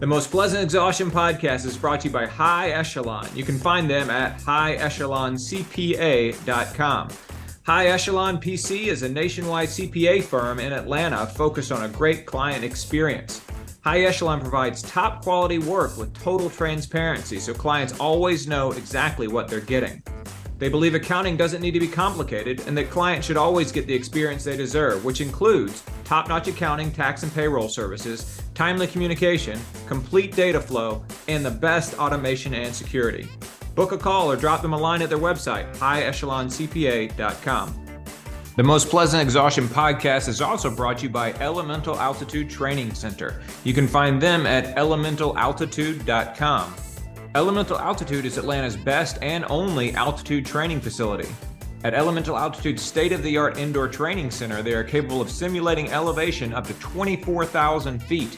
The Most Pleasant Exhaustion podcast is brought to you by High Echelon. You can find them at highecheloncpa.com. High Echelon PC is a nationwide CPA firm in Atlanta focused on a great client experience. High Echelon provides top quality work with total transparency so clients always know exactly what they're getting. They believe accounting doesn't need to be complicated and that clients should always get the experience they deserve, which includes top notch accounting, tax, and payroll services, timely communication, complete data flow, and the best automation and security. Book a call or drop them a line at their website, highecheloncpa.com. The Most Pleasant Exhaustion podcast is also brought to you by Elemental Altitude Training Center. You can find them at elementalaltitude.com. Elemental Altitude is Atlanta's best and only altitude training facility. At Elemental Altitude's state of the art indoor training center, they are capable of simulating elevation up to 24,000 feet.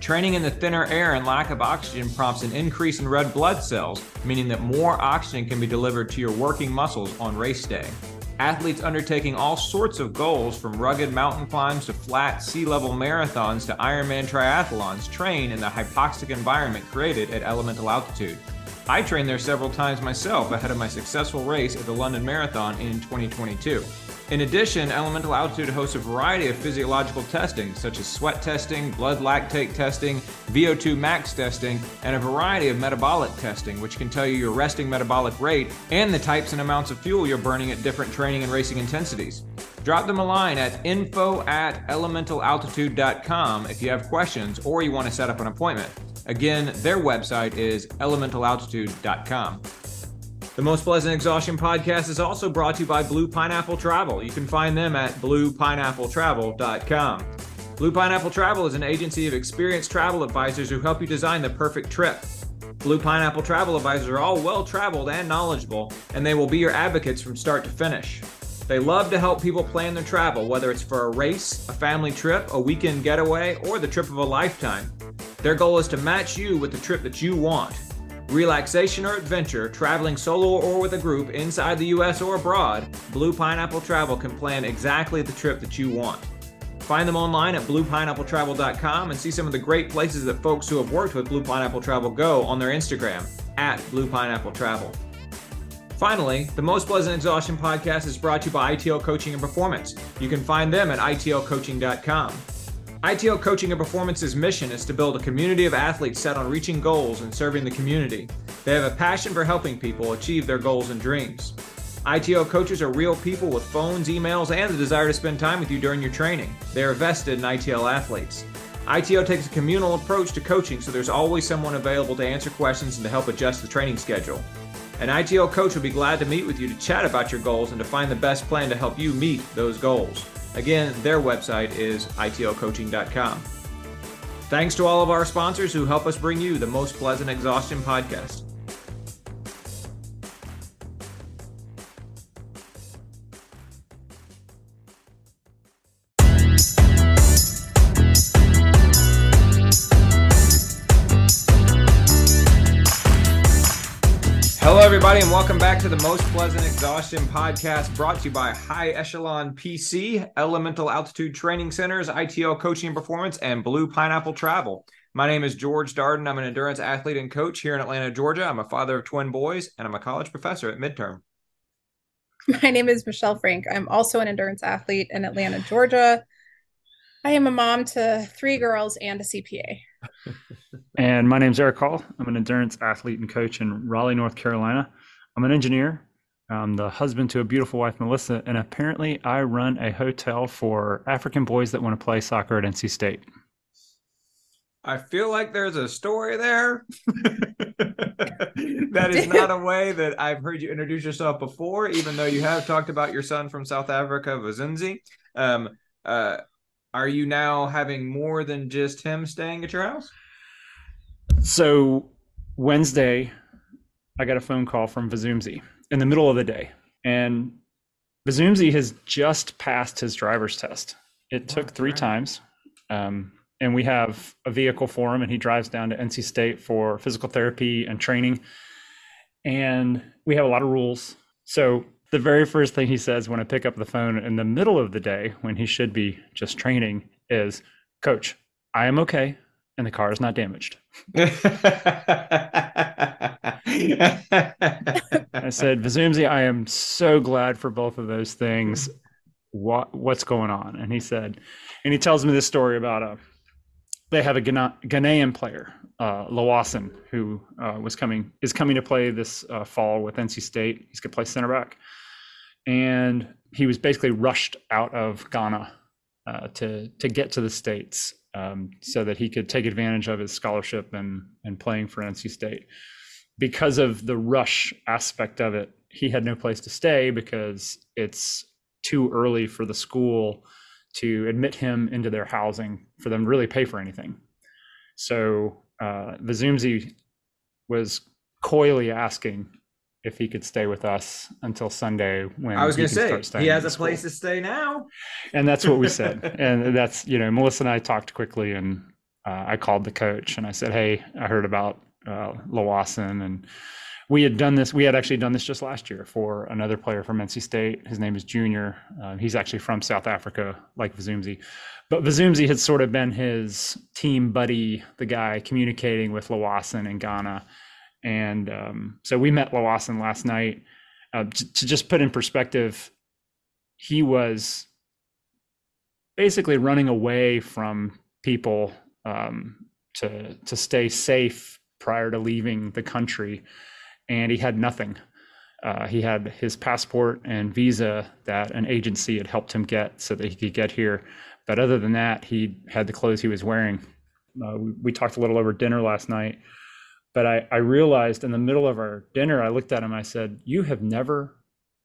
Training in the thinner air and lack of oxygen prompts an increase in red blood cells, meaning that more oxygen can be delivered to your working muscles on race day. Athletes undertaking all sorts of goals from rugged mountain climbs to flat sea level marathons to Ironman triathlons train in the hypoxic environment created at elemental altitude. I trained there several times myself ahead of my successful race at the London Marathon in 2022. In addition, Elemental Altitude hosts a variety of physiological testing, such as sweat testing, blood lactate testing, VO2 max testing, and a variety of metabolic testing, which can tell you your resting metabolic rate and the types and amounts of fuel you're burning at different training and racing intensities. Drop them a line at info at elementalaltitude.com if you have questions or you want to set up an appointment. Again, their website is elementalaltitude.com. The Most Pleasant Exhaustion podcast is also brought to you by Blue Pineapple Travel. You can find them at bluepineappletravel.com. Blue Pineapple Travel is an agency of experienced travel advisors who help you design the perfect trip. Blue Pineapple Travel advisors are all well traveled and knowledgeable, and they will be your advocates from start to finish. They love to help people plan their travel, whether it's for a race, a family trip, a weekend getaway, or the trip of a lifetime. Their goal is to match you with the trip that you want. Relaxation or adventure, traveling solo or with a group inside the US or abroad, Blue Pineapple Travel can plan exactly the trip that you want. Find them online at bluepineappletravel.com and see some of the great places that folks who have worked with Blue Pineapple Travel go on their Instagram at Blue Pineapple Travel. Finally, the Most Pleasant Exhaustion podcast is brought to you by ITL Coaching and Performance. You can find them at itlcoaching.com. ITL Coaching and Performance's mission is to build a community of athletes set on reaching goals and serving the community. They have a passion for helping people achieve their goals and dreams. ITL coaches are real people with phones, emails, and the desire to spend time with you during your training. They are vested in ITL athletes. ITL takes a communal approach to coaching, so there's always someone available to answer questions and to help adjust the training schedule. An ITL coach will be glad to meet with you to chat about your goals and to find the best plan to help you meet those goals. Again, their website is itlcoaching.com. Thanks to all of our sponsors who help us bring you the Most Pleasant Exhaustion podcast. Everybody, and welcome back to the Most Pleasant Exhaustion podcast brought to you by High Echelon PC, Elemental Altitude Training Centers, ITL Coaching and Performance, and Blue Pineapple Travel. My name is George Darden. I'm an endurance athlete and coach here in Atlanta, Georgia. I'm a father of twin boys, and I'm a college professor at midterm. My name is Michelle Frank. I'm also an endurance athlete in Atlanta, Georgia. I am a mom to three girls and a CPA. and my name's Eric Hall. I'm an endurance athlete and coach in Raleigh, North Carolina. I'm an engineer. I'm the husband to a beautiful wife, Melissa, and apparently I run a hotel for African boys that want to play soccer at NC State. I feel like there's a story there. that is not a way that I've heard you introduce yourself before, even though you have talked about your son from South Africa, Vazunzi. Um, uh, are you now having more than just him staying at your house? So Wednesday, I got a phone call from Vazumzi in the middle of the day, and Vazumzi has just passed his driver's test. It took three right. times, um, and we have a vehicle for him, and he drives down to NC State for physical therapy and training. And we have a lot of rules. So the very first thing he says when I pick up the phone in the middle of the day when he should be just training is, Coach, I am okay. And the car is not damaged. I said, Vizumzi, I am so glad for both of those things. What what's going on? And he said, and he tells me this story about a uh, they have a Ghana, Ghanaian player, uh, Lawson, who uh, was coming is coming to play this uh, fall with NC State. He's going to play center back, and he was basically rushed out of Ghana uh, to to get to the states um, so that he could take advantage of his scholarship and and playing for NC State because of the rush aspect of it, he had no place to stay because it's too early for the school to admit him into their housing for them to really pay for anything. So uh, Vizumzi was coyly asking if he could stay with us until Sunday when I was going to say he has a place to stay now. And that's what we said. and that's, you know, Melissa and I talked quickly and uh, I called the coach and I said, Hey, I heard about uh, Lawson, and we had done this. We had actually done this just last year for another player from NC State. His name is Junior. Uh, he's actually from South Africa, like Vizumzi. But Vizumzi had sort of been his team buddy, the guy communicating with Lawson in Ghana. And um, so we met Lawson last night. Uh, to, to just put in perspective, he was basically running away from people um, to to stay safe prior to leaving the country, and he had nothing. Uh, he had his passport and visa that an agency had helped him get so that he could get here. But other than that, he had the clothes he was wearing. Uh, we, we, talked a little over dinner last night, but I, I realized in the middle of our dinner, I looked at him. I said, "You have never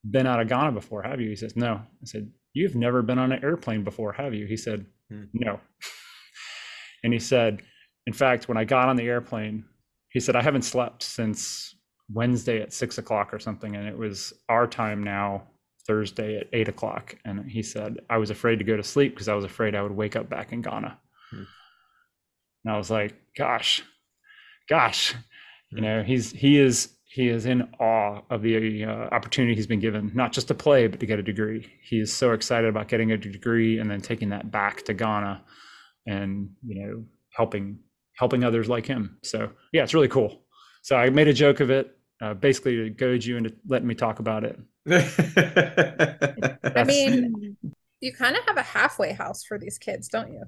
been out of Ghana before, have you?" He says, "No." I said, "You've never been on an airplane before, have you?" He said, hmm. "No." and he said, "In fact, when I got on the airplane, he said, I haven't slept since Wednesday at six o'clock or something. And it was our time now, Thursday at eight o'clock. And he said, I was afraid to go to sleep because I was afraid I would wake up back in Ghana. Hmm. And I was like, gosh, gosh, you know, he's, he is, he is in awe of the uh, opportunity he's been given, not just to play, but to get a degree. He is so excited about getting a degree and then taking that back to Ghana and, you know, helping helping others like him. So yeah, it's really cool. So I made a joke of it, uh, basically to goad you into letting me talk about it. I mean, you kind of have a halfway house for these kids, don't you?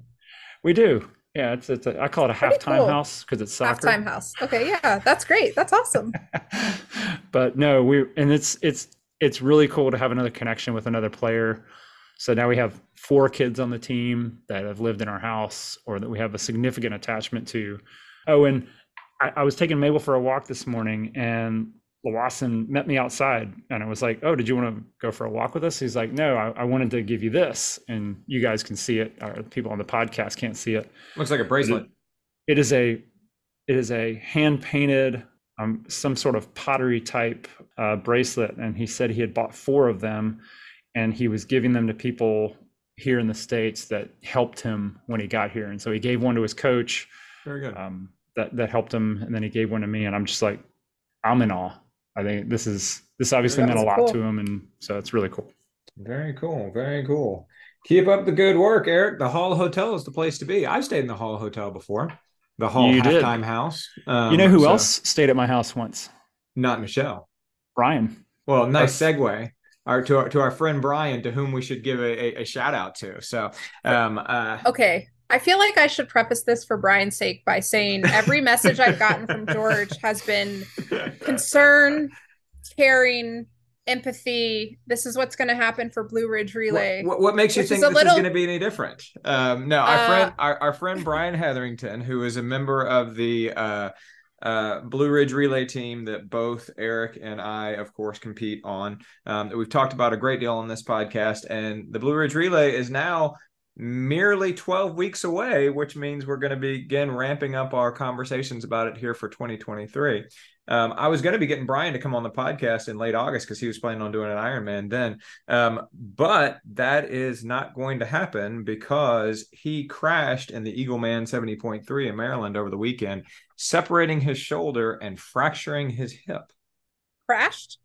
We do. Yeah, it's it's a, I call it a halftime cool. house because it's soccer. Halftime house. Okay, yeah, that's great. That's awesome. but no, we and it's it's it's really cool to have another connection with another player. So now we have four kids on the team that have lived in our house or that we have a significant attachment to. Oh, and I, I was taking Mabel for a walk this morning and Lawson met me outside and I was like, Oh, did you want to go for a walk with us? He's like, No, I, I wanted to give you this. And you guys can see it, or people on the podcast can't see it. Looks like a bracelet. It, it is a it is a hand painted um, some sort of pottery type uh, bracelet. And he said he had bought four of them and he was giving them to people here in the states that helped him when he got here. And so he gave one to his coach. Very good. Um, that that helped him, and then he gave one to me, and I'm just like, I'm in awe. I think this is this obviously meant a lot cool. to him, and so it's really cool. Very cool. Very cool. Keep up the good work, Eric. The Hall Hotel is the place to be. I've stayed in the Hall Hotel before. The Hall you halftime did. house. Um, you know who so. else stayed at my house once? Not Michelle. Brian. Well, nice That's, segue our to our to our friend Brian, to whom we should give a, a, a shout out to. So, um, uh, okay. I feel like I should preface this for Brian's sake by saying every message I've gotten from George has been concern, caring, empathy. This is what's going to happen for Blue Ridge Relay. What, what makes you think this little... is going to be any different? Um, no, our uh, friend, our, our friend Brian Hetherington, who is a member of the uh, uh, Blue Ridge Relay team that both Eric and I, of course, compete on. Um, that we've talked about a great deal on this podcast, and the Blue Ridge Relay is now merely 12 weeks away, which means we're going to begin ramping up our conversations about it here for 2023. Um, I was going to be getting Brian to come on the podcast in late August because he was planning on doing an Ironman then. Um, but that is not going to happen because he crashed in the Eagleman 70.3 in Maryland over the weekend, separating his shoulder and fracturing his hip. Crashed?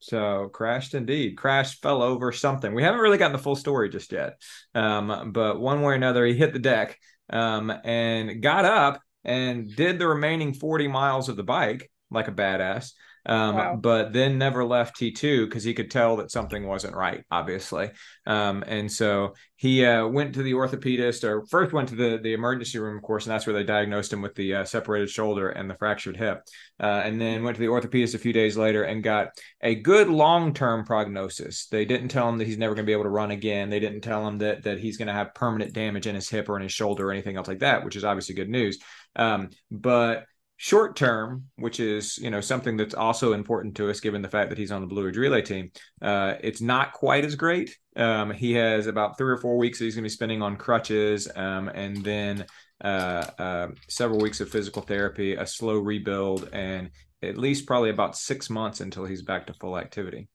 So crashed indeed. Crashed, fell over something. We haven't really gotten the full story just yet. Um, but one way or another, he hit the deck um, and got up and did the remaining 40 miles of the bike like a badass um, wow. but then never left T2 because he could tell that something wasn't right, obviously. Um, and so he uh, went to the orthopedist, or first went to the, the emergency room, of course, and that's where they diagnosed him with the uh, separated shoulder and the fractured hip. Uh, and then went to the orthopedist a few days later and got a good long term prognosis. They didn't tell him that he's never going to be able to run again. They didn't tell him that that he's going to have permanent damage in his hip or in his shoulder or anything else like that, which is obviously good news. Um, but short term, which is you know something that's also important to us given the fact that he's on the Blue Ridge Relay team, uh, it's not quite as great. Um, he has about three or four weeks that he's going to be spending on crutches, um, and then uh, uh, several weeks of physical therapy, a slow rebuild, and at least probably about six months until he's back to full activity.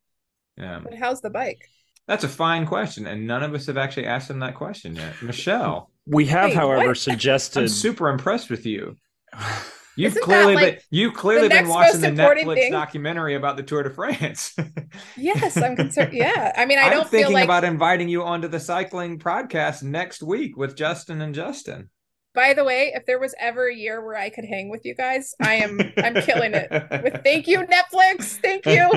Um, but how's the bike? That's a fine question, and none of us have actually asked him that question yet. Michelle, we have, Wait, however, what? suggested. I'm super impressed with you. You've Isn't clearly like been, you've clearly been watching the Netflix thing? documentary about the Tour de France. yes, I'm concerned. Yeah, I mean, I I'm don't thinking like... about inviting you onto the cycling podcast next week with Justin and Justin. By the way, if there was ever a year where I could hang with you guys, I am I'm killing it. With thank you Netflix, thank you.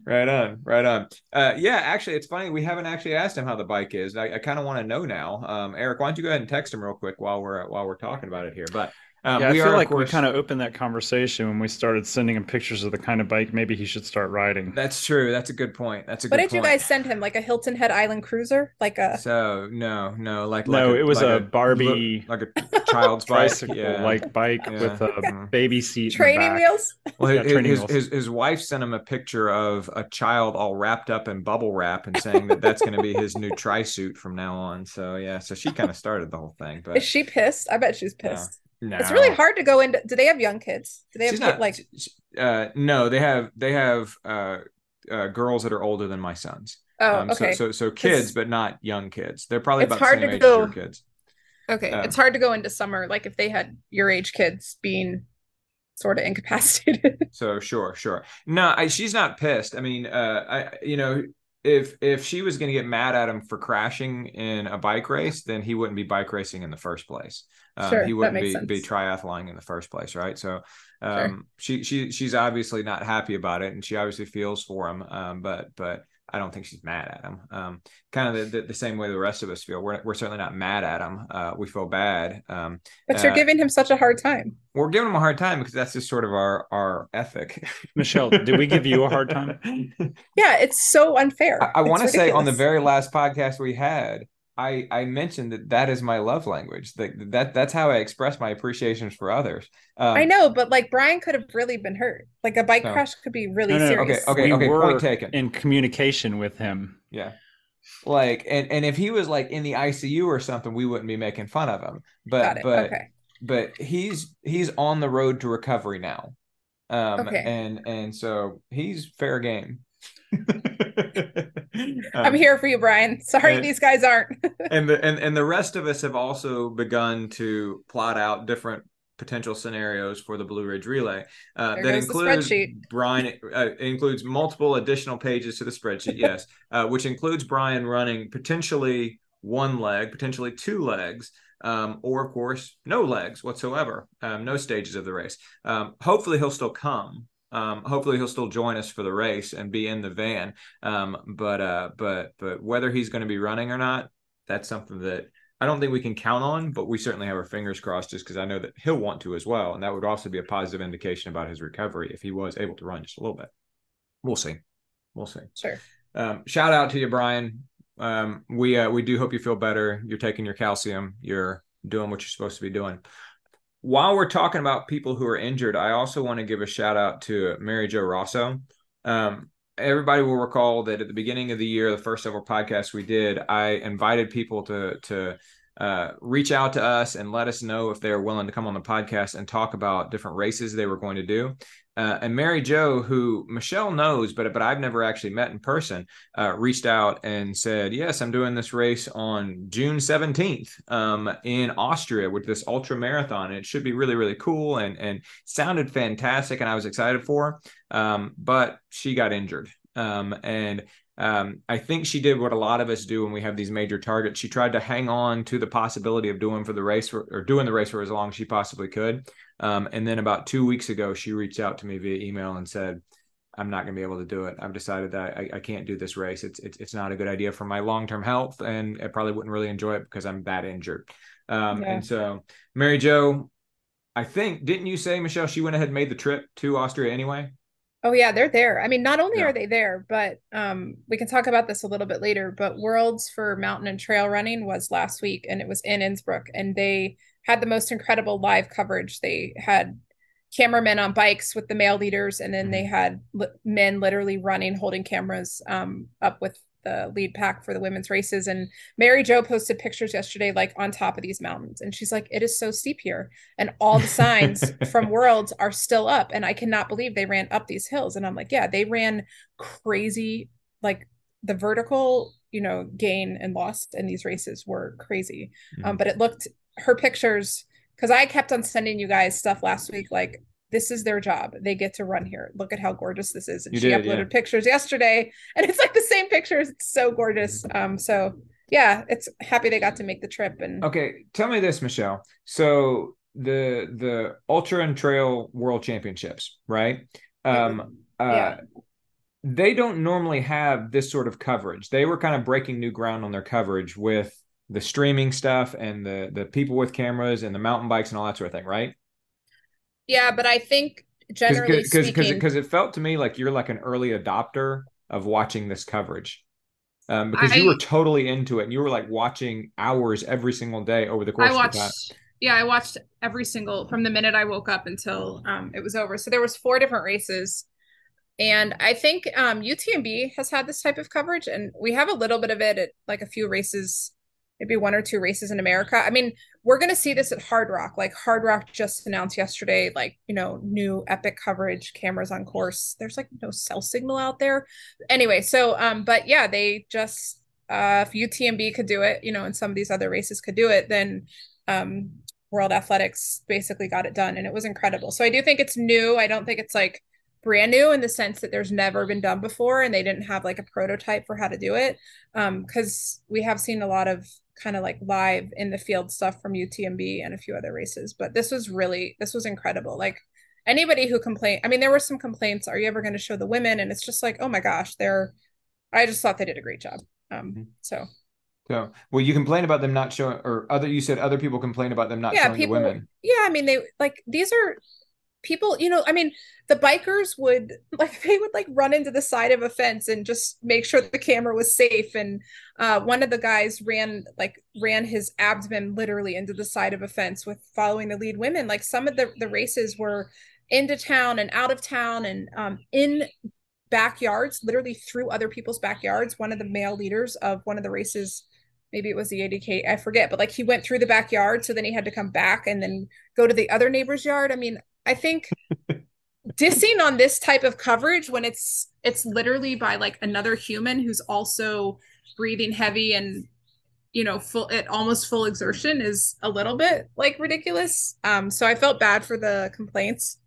right on, right on. Uh, yeah, actually, it's funny we haven't actually asked him how the bike is. I, I kind of want to know now. Um, Eric, why don't you go ahead and text him real quick while we're while we're talking about it here? But um, yeah, I feel are, like course, we kind of opened that conversation when we started sending him pictures of the kind of bike maybe he should start riding. That's true. That's a good point. That's a good point. what good did you guys send him? Like a Hilton Head Island cruiser? Like a so no no like no like it was like a, Barbie like a child's bicycle yeah. like bike yeah. with a mm-hmm. baby seat training wheels. Well, his, yeah, his, his, his wife sent him a picture of a child all wrapped up in bubble wrap and saying that that's going to be his new tri suit from now on. So yeah, so she kind of started the whole thing. But is she pissed? I bet she's pissed. No. It's really hard to go into. Do they have young kids? Do they have not, like? Uh, no, they have they have uh, uh, girls that are older than my sons. Oh, um, okay. So, so, so kids, it's, but not young kids. They're probably about hard the same to age go, as your kids. Okay, um, it's hard to go into summer like if they had your age kids being sort of incapacitated. so sure, sure. No, I, she's not pissed. I mean, uh, I you know if if she was going to get mad at him for crashing in a bike race, then he wouldn't be bike racing in the first place. Um, sure, he wouldn't be, be triathloning in the first place, right? So um, sure. she she she's obviously not happy about it, and she obviously feels for him. Um, but but I don't think she's mad at him. Um, kind of the, the, the, same way the rest of us feel. We're, we're certainly not mad at him. Uh, we feel bad. Um, but you're uh, giving him such a hard time. We're giving him a hard time because that's just sort of our our ethic. Michelle, did we give you a hard time? yeah, it's so unfair. I, I want to say on the very last podcast we had, I I mentioned that that is my love language. That that that's how I express my appreciations for others. Um, I know, but like Brian could have really been hurt. Like a bike no. crash could be really no, no, serious. Okay, okay, we okay. Point taken. In communication with him. Yeah. Like and and if he was like in the ICU or something, we wouldn't be making fun of him. But but okay. but he's he's on the road to recovery now. Um okay. and and so he's fair game. I'm here for you, Brian. Sorry, and, these guys aren't. And the and, and the rest of us have also begun to plot out different potential scenarios for the Blue Ridge Relay. Uh, that includes Brian. Uh, includes multiple additional pages to the spreadsheet. Yes, uh, which includes Brian running potentially one leg, potentially two legs. Um, or of course, no legs whatsoever, um, no stages of the race. Um, hopefully, he'll still come um, hopefully he'll still join us for the race and be in the van. Um, but uh, but but whether he's going to be running or not, that's something that I don't think we can count on. But we certainly have our fingers crossed, just because I know that he'll want to as well, and that would also be a positive indication about his recovery if he was able to run just a little bit. We'll see. We'll see. Sure. Um, shout out to you, Brian. Um, we uh, we do hope you feel better. You're taking your calcium. You're doing what you're supposed to be doing while we're talking about people who are injured, I also want to give a shout out to Mary Jo Rosso. Um, everybody will recall that at the beginning of the year, the first several podcasts we did, I invited people to to uh, reach out to us and let us know if they're willing to come on the podcast and talk about different races they were going to do. Uh, and Mary Jo, who Michelle knows, but but I've never actually met in person, uh, reached out and said, "Yes, I'm doing this race on June 17th um, in Austria with this ultra marathon. It should be really really cool and and sounded fantastic, and I was excited for. Um, but she got injured, um, and Um, I think she did what a lot of us do when we have these major targets. She tried to hang on to the possibility of doing for the race for, or doing the race for as long as she possibly could. Um, and then about two weeks ago, she reached out to me via email and said, I'm not going to be able to do it. I've decided that I, I can't do this race. It's, it's, it's not a good idea for my long term health, and I probably wouldn't really enjoy it because I'm that injured. Um, yeah. And so, Mary Jo, I think didn't you say Michelle she went ahead and made the trip to Austria anyway? Oh yeah, they're there. I mean, not only yeah. are they there, but um, we can talk about this a little bit later. But Worlds for Mountain and Trail Running was last week, and it was in Innsbruck, and they had the most incredible live coverage. They had cameramen on bikes with the male leaders, and then they mm-hmm. had li- men literally running, holding cameras um, up with the lead pack for the women's races. And Mary Jo posted pictures yesterday, like on top of these mountains. And she's like, it is so steep here. And all the signs from Worlds are still up. And I cannot believe they ran up these hills. And I'm like, yeah, they ran crazy. Like the vertical, you know, gain and loss in these races were crazy. Mm-hmm. Um, but it looked, her pictures, because I kept on sending you guys stuff last week, like this is their job. They get to run here. Look at how gorgeous this is. And you she did, uploaded yeah. pictures yesterday and it's like the same pictures. It's so gorgeous. Mm-hmm. Um, so yeah, it's happy they got to make the trip. And okay, tell me this, Michelle. So the the ultra and trail world championships, right? Um uh they don't normally have this sort of coverage. They were kind of breaking new ground on their coverage with the streaming stuff and the the people with cameras and the mountain bikes and all that sort of thing, right? Yeah, but I think generally because because because it felt to me like you're like an early adopter of watching this coverage. Um, because I, you were totally into it and you were like watching hours every single day over the course I watched, of that. Yeah, I watched every single from the minute I woke up until um, it was over. So there was four different races. And I think um, UTMB has had this type of coverage, and we have a little bit of it at like a few races maybe one or two races in America. I mean, we're going to see this at Hardrock. Like Hardrock just announced yesterday, like, you know, new epic coverage, cameras on course. There's like no cell signal out there. Anyway, so, um, but yeah, they just, uh, if UTMB could do it, you know, and some of these other races could do it, then, um, World Athletics basically got it done and it was incredible. So I do think it's new. I don't think it's like, brand new in the sense that there's never been done before and they didn't have like a prototype for how to do it um because we have seen a lot of kind of like live in the field stuff from UTMB and a few other races. But this was really this was incredible. Like anybody who complained, I mean, there were some complaints. Are you ever going to show the women? And it's just like, oh my gosh, they're. I just thought they did a great job. Um, mm-hmm. so. So, well, you complain about them not showing, or other. You said other people complain about them not yeah, showing people, the women. Yeah, I mean, they like these are people you know i mean the bikers would like they would like run into the side of a fence and just make sure the camera was safe. And uh, one of the guys ran like ran his abdomen literally into the side of a fence with following the lead women. Like some of the the races were into town and out of town and um, in backyards literally through other people's backyards. One of the male leaders of one of the races maybe it was the 80k i forget but like he went through the backyard so then he had to come back and then go to the other neighbor's yard. I mean I think dissing on this type of coverage when it's it's literally by like another human who's also breathing heavy and you know full at almost full exertion is a little bit like ridiculous. Um so i felt bad for the complaints.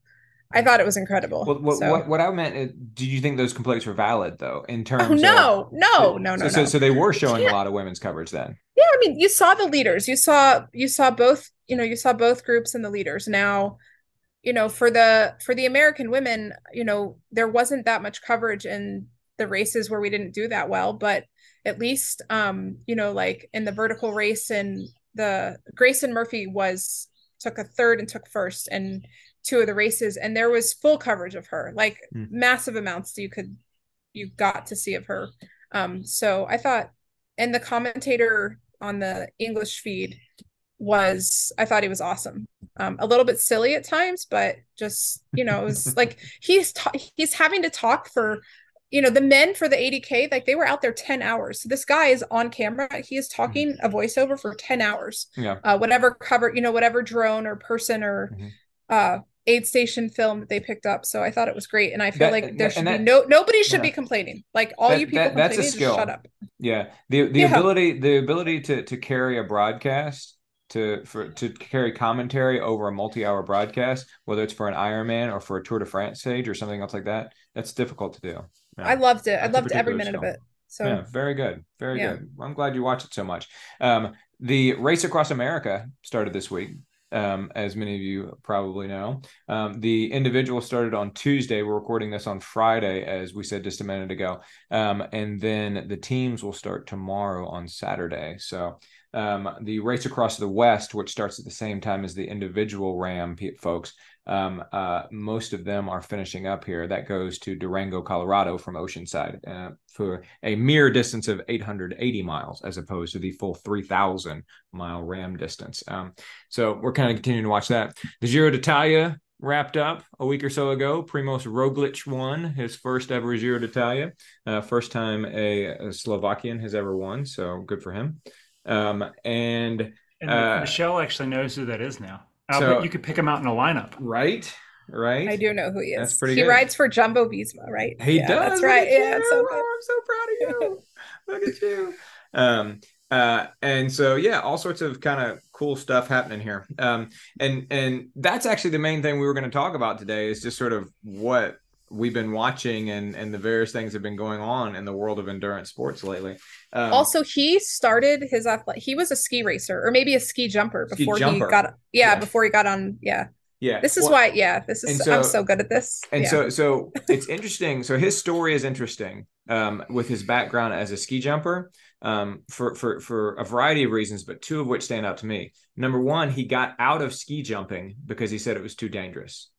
I thought it was incredible well, what, so. what, what i meant uh, did you think those complaints were valid though in oh, terms oh, no of, no no no so, no. so they were showing a lot of women's coverage then? Yeah i mean you saw the leaders. You saw you saw both you know you saw both groups and the leaders. Now you know for the for the american women you know there wasn't that much coverage in the races where we didn't do that well but at least um you know like in the vertical race and the grayson murphy was took a third and took first and two of the races and there was full coverage of her like mm. massive amounts you could you got to see of her um so i thought and the commentator on the english feed was I thought he was awesome. Um, a little bit silly at times, but just you know, it was like he's ta- he's having to talk for you know the men for the 80k like they were out there 10 hours so this guy is on camera he is talking mm-hmm. a voiceover for 10 hours yeah uh, whatever cover you know whatever drone or person or mm-hmm. uh aid station film that they picked up so i thought it was great and i feel that, like there should that, be no nobody should yeah. be complaining like all you people that's a skill shut up yeah the the yeah. ability the ability to to carry a broadcast to for to carry commentary over a multi-hour broadcast, whether it's for an Ironman or for a Tour de France stage or something else like that. That's difficult to do. Yeah. I loved it. I loved every minute skill. of it. So yeah, very good, very Yeah. good. I'm glad you watched it so much. Um, the race across America started this week. Um, as many of you probably know, um, the individual started on Tuesday. We're recording this on Friday, as we said just a minute ago, um, and then the teams will start tomorrow on Saturday. So um, the race across the West, which starts at the same time as the individual RAAM folks, um, uh, most of them are finishing up here. That goes to Durango, Colorado, from Oceanside uh, for a mere distance of 880 miles, as opposed to the full 3,000 mile RAAM distance. Um, so we're kind of continuing to watch that. The Giro d'Italia wrapped up a week or so ago. Primoz Roglic won his first ever Giro d'Italia, uh, first time a, a Slovakian has ever won. So good for him. Um, and And Uh, Michelle actually knows who that is now. I'll so- bet you could pick him out in a lineup. right, right. I do know who he is. That's pretty he good. rides for Jumbo Visma, right? He yeah, does. That's right. Yeah, it's so good. Oh, I'm so proud of you. Look at you. Um, uh, and so yeah, all sorts of kind of cool stuff happening here. Um, and and that's actually the main thing we were going to talk about today is just sort of what we've been watching and and the various things have been going on in the world of endurance sports lately. Um, also, he started his athlete. He was a ski racer, or maybe a ski jumper Ski before jumper. he got. Yeah, Yeah. before he got on. Yeah, yeah, this is Well, why. Yeah, this is. so- I'm so good at this. And yeah. so, so it's interesting. So his story is interesting um, with his background as a ski jumper um, for for for a variety of reasons, but two of which stand out to me. Number one, he got out of ski jumping because he said it was too dangerous,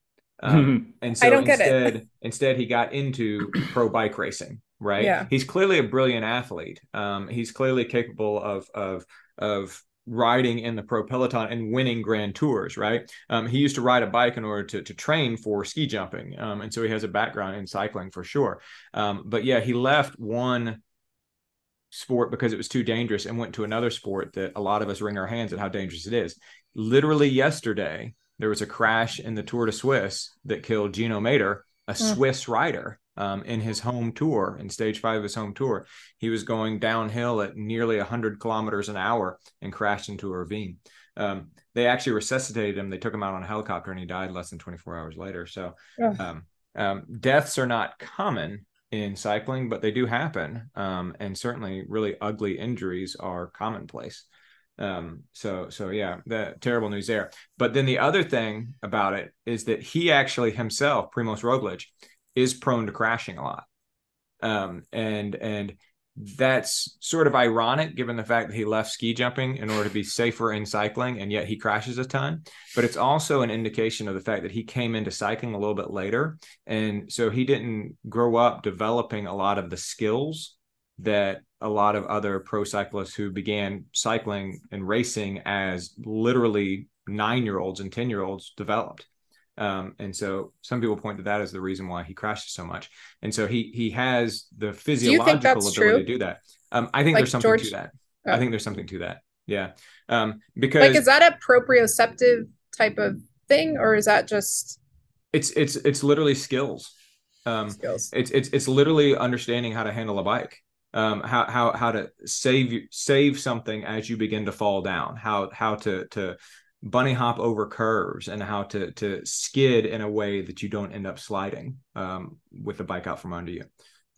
um, and so I don't get it. instead, instead he got into pro bike racing. Right? Yeah. He's clearly a brilliant athlete. Um, he's clearly capable of of of riding in the pro peloton and winning grand tours right um, he used to ride a bike in order to, to train for ski jumping um, and so he has a background in cycling for sure um, but yeah he left one sport because it was too dangerous and went to another sport that a lot of us wring our hands at how dangerous it is literally yesterday there was a crash in the tour de suisse that killed gino mäder a Mm. swiss rider um, in his home tour in stage five of his home tour. He was going downhill at nearly 100 kilometers an hour and crashed into a ravine. Um, they actually resuscitated him. They took him out on a helicopter and he died less than 24 hours later. So um, um, deaths are not common in cycling but they do happen. Um, and certainly really ugly injuries are commonplace um, so so yeah the terrible news there. But then the other thing about it is that he actually himself Primoz Roglic is prone to crashing a lot. Um, and and that's sort of ironic given the fact that he left ski jumping in order to be safer in cycling and yet he crashes a ton. But it's also an indication of the fact that he came into cycling a little bit later. And so he didn't grow up developing a lot of the skills that a lot of other pro cyclists who began cycling and racing as literally nine year olds and 10 year olds developed um, and so some people point to that as the reason why he crashes so much. And so he he has the physiological ability true? to do that. Um, I think Like there's something George- to that. Oh. I think there's something to that. Yeah. Um, because like, is that a proprioceptive type of thing, or is that just it's it's it's literally skills. Um, skills? it's it's it's literally understanding how to handle a bike. Um, how how how to save you save something as you begin to fall down. How how to to bunny hop over curves and how to to skid in a way that you don't end up sliding um, with the bike out from under you.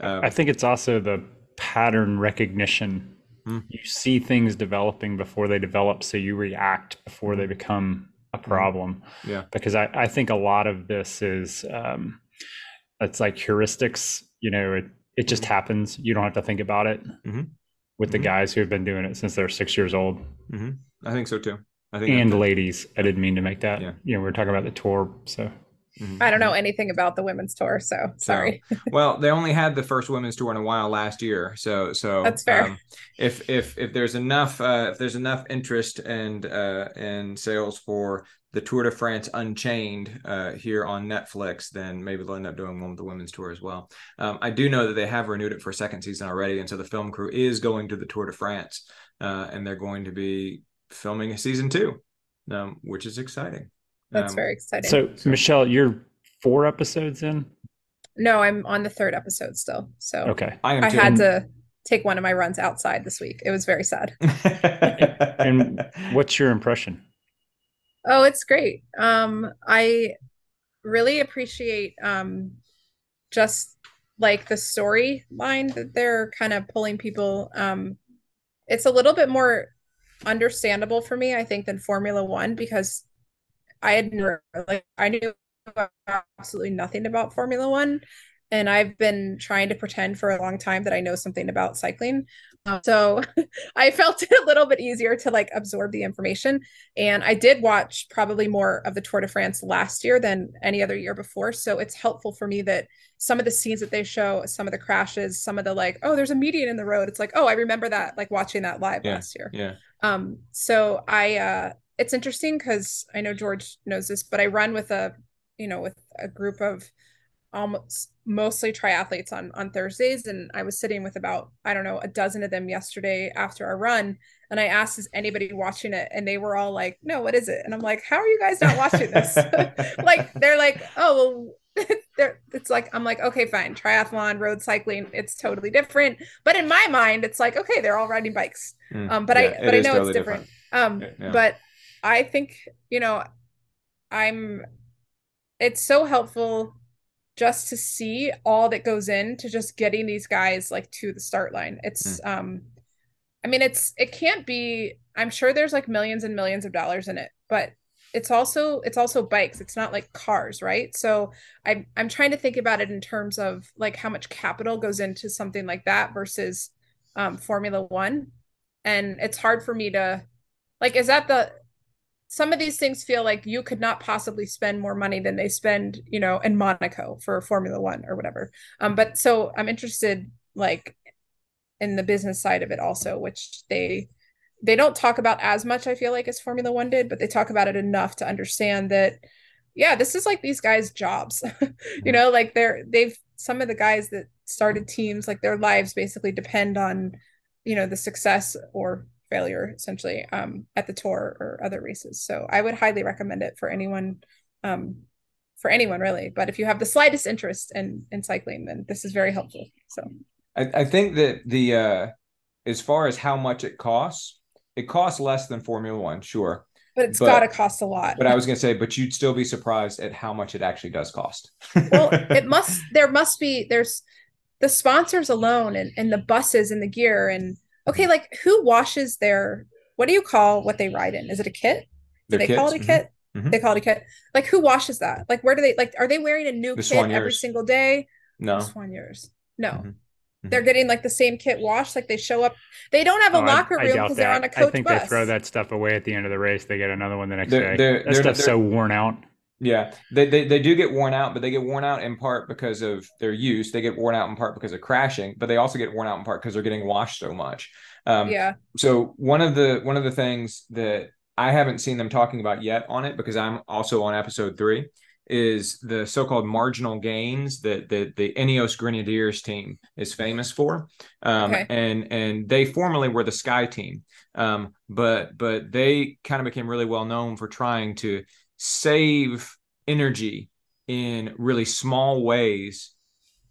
Um, I think it's also the pattern recognition. Hmm. You see things developing before they develop, so you react before they become a problem. Yeah. Because I, I think a lot of this is um, it's like heuristics. You know, it it just happens. You don't have to think about it. Mhm. With the Mhm. guys who have been doing it since they're six years old, I think so too. I think and ladies. I didn't mean to make that. Yeah. You know, we are talking about the tour, so Mhm. I don't know anything about the women's tour, so sorry. well, they only had the first women's tour in a while last year, so so That's fair. um, if if if there's enough uh, if there's enough interest and uh, and sales for the Tour de France Unchained uh, here on Netflix, then maybe they'll end up doing one with the women's tour as well. Um, I do know that they have renewed it for a second season already, and so the film crew is going to the Tour de France, uh, and they're going to be filming a season two, um, which is exciting. That's Um, very exciting. so So- Michelle, you're four episodes in. no, I'm on the third episode still. So Okay. I am I had to take one of my runs outside this week. It was very sad. And what's your impression? Oh, it's great. Um, I really appreciate um just like the storyline that they're kind of pulling people. Um, it's a little bit more understandable for me, I think, than Formula One because I had never like I knew absolutely nothing about Formula One, and I've been trying to pretend for a long time that I know something about cycling. Um, so I felt it a little bit easier to like absorb the information. And I did watch probably more of the Tour de France last year than any other year before. So it's helpful for me that some of the scenes that they show, some of the crashes, some of the like, oh, there's a median in the road. It's like, oh, I remember that, like watching that live yeah, last year. Yeah. Um, so I uh it's interesting because I know George knows this, but I run with a, you know, with a group of almost mostly triathletes on on Thursdays and I was sitting with about I don't know a dozen of them yesterday after our run and I asked is anybody watching it? And they were all like no what is it? And I'm like how are you guys not watching this? Like they're like oh well it's like I'm like okay fine triathlon road cycling it's totally different. But in my mind it's like okay they're all riding bikes. Mm, um but yeah, I but I know totally it's different, different. um yeah. but I think you know I'm it's so helpful just to see all that goes into just getting these guys like to the start line. It's mm. um I mean it's it can't be I'm sure there's like millions and millions of dollars in it, but it's also it's also bikes. It's not like cars, right? So I'm I'm trying to think about it in terms of like how much capital goes into something like that versus um Formula 1. And it's hard for me to like is that the some of these things feel like you could not possibly spend more money than they spend, you know, in Monaco for Formula One or whatever. Um, but so I'm interested, like, in the business side of it also, which they they don't talk about as much. I feel like as Formula One did, but they talk about it enough to understand that, yeah, this is like these guys' jobs. you know, like they're they've some of the guys that started teams, like their lives basically depend on, you know, the success or failure essentially um, at the tour or other races. So I would highly recommend it for anyone, um, for anyone really. But if you have the slightest interest in in cycling, then this is very helpful. So I, I think that the uh, as far as how much it costs, it costs less than Formula One, sure. But it's got to cost a lot. But I was going to say, but you'd still be surprised at how much it actually does cost. well, it must. There must be. There's the sponsors alone, and and the buses and the gear and okay, like who washes their what do you call what they ride in? Is it a kit? Do they kits? call it a kit? Mm-hmm. mm-hmm. They call it a kit. Like who washes that? Like where do they like are they wearing a new the kit every single day? No. Soigneurs. No. Mm-hmm. mm-hmm. They're getting like the same kit washed. Like they show up. They don't have a oh, locker room because they're on a coach I think bus. they throw that stuff away at the end of the race. They get another one the next they're, day. They're, that they're, stuff's so worn out. Yeah, they, they they do get worn out, but they get worn out in part because of their use. They get worn out in part because of crashing, but they also get worn out in part because they're getting washed so much. Um, yeah. So one of the one of the things that I haven't seen them talking about yet on it because I'm also on episode three is the so-called marginal gains that the, the Ineos Grenadiers team is famous for, um, okay. and and they formerly were the Sky team, um, but but they kind of became really well known for trying to save energy in really small ways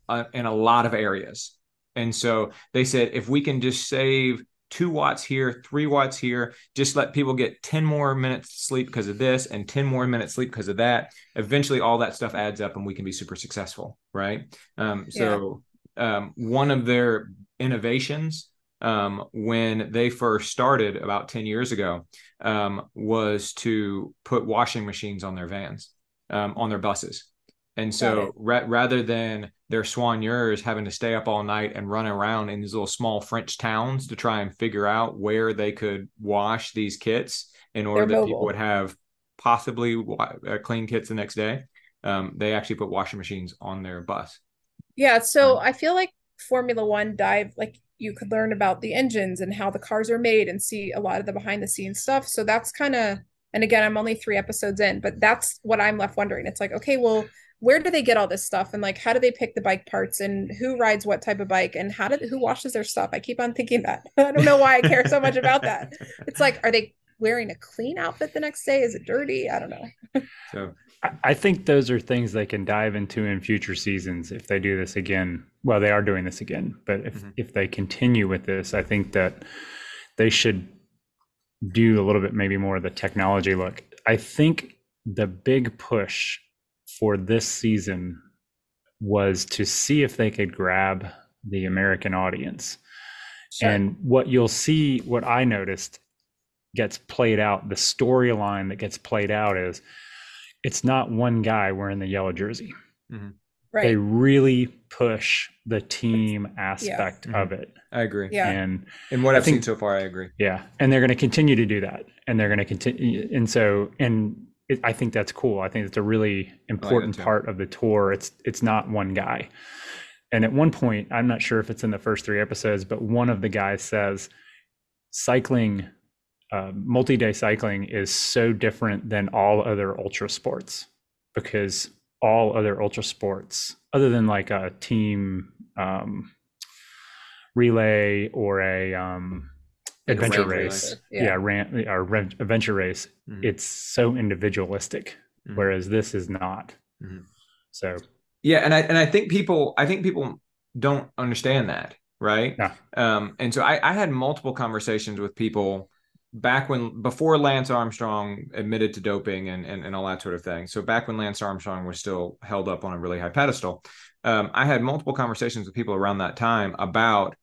uh, in a lot of areas. And so they said, if we can just save two watts here, three watts here, just let people get 10 more minutes sleep because of this and 10 more minutes sleep because of that. Eventually, all that stuff adds up and we can be super successful. Right. Um, so, yeah. um, one of their innovations um, when they first started about 10 years ago um, was to put washing machines on their vans, um, on their buses. And so ra- rather than their soigneurs having to stay up all night and run around in these little small French towns to try and figure out where they could wash these kits in order They're that mobile. people would have possibly uh, clean kits the next day, um, they actually put washing machines on their bus. Yeah. So I feel like Formula One dive, like you could learn about the engines and how the cars are made and see a lot of the behind the scenes stuff. So that's kind of, and again, I'm only three episodes in, but that's what I'm left wondering. It's like, okay, well, where do they get all this stuff? And like how do they pick the bike parts? And who rides what type of bike? And how did who washes their stuff? I keep on thinking that. I don't know why i care so much about that. It's like are they wearing a clean outfit the next day? Is it dirty? I don't know. So i think those are things they can dive into in future seasons if they do this again well they are doing this again but if mm-hmm. if they continue with this i think that they should do a little bit maybe more of the technology look i think the big push for this season was to see if they could grab the American audience. Sure. And what you'll see, what I noticed gets played out, the storyline that gets played out is it's not one guy wearing the yellow jersey. Mm-hmm. right. They really push the team aspect mm-hmm. of it. I agree. Yeah. And And what I I've seen so far, I agree. yeah, and they're going to continue to do that, and they're going to continue. And so, and it, I think that's cool. I think it's a really important too. part of the tour. It's it's not one guy. And at one point, I'm not sure if it's in the first three episodes, but one of the guys says, cycling, uh, multi-day cycling is so different than all other ultra sports because all other ultra sports, other than like a team um, relay or a um, Like a adventure road race, race. yeah, Yeah. ran, or adventure race, Mhm. it's so individualistic, Mhm. whereas this is not. Mhm. So Yeah, and I and I think people I think people don't understand that, right? Yeah. Um, and so I, I had multiple conversations with people back when before Lance Armstrong admitted to doping and, and and all that sort of thing. So back when Lance Armstrong was still held up on a really high pedestal, um, I had multiple conversations with people around that time about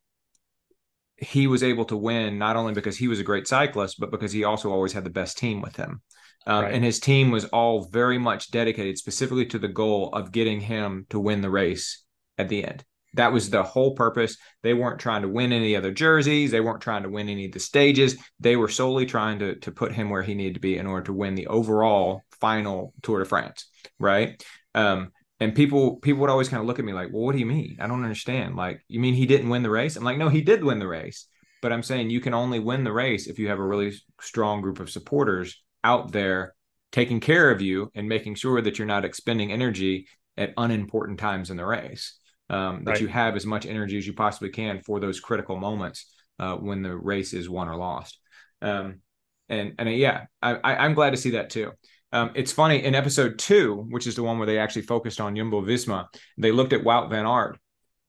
he was able to win not only because he was a great cyclist, but because he also always had the best team with him. Um, Right. And his team was all very much dedicated specifically to the goal of getting him to win the race at the end. That was the whole purpose. They weren't trying to win any other jerseys. They weren't trying to win any of the stages. They were solely trying to, to put him where he needed to be in order to win the overall final Tour de France. Right. Um, and people people would always kind of look at me like, well, what do you mean? I don't understand. Like, you mean he didn't win the race? I'm like, no, he did win the race. But I'm saying you can only win the race if you have a really strong group of supporters out there taking care of you and making sure that you're not expending energy at unimportant times in the race. Um, that Right. you have as much energy as you possibly can for those critical moments uh, when the race is won or lost. Um, and and uh, yeah, I, I, I'm glad to see that too. Um, it's funny in episode two, which is the one where they actually focused on Jumbo Visma, they looked at Wout van Aert.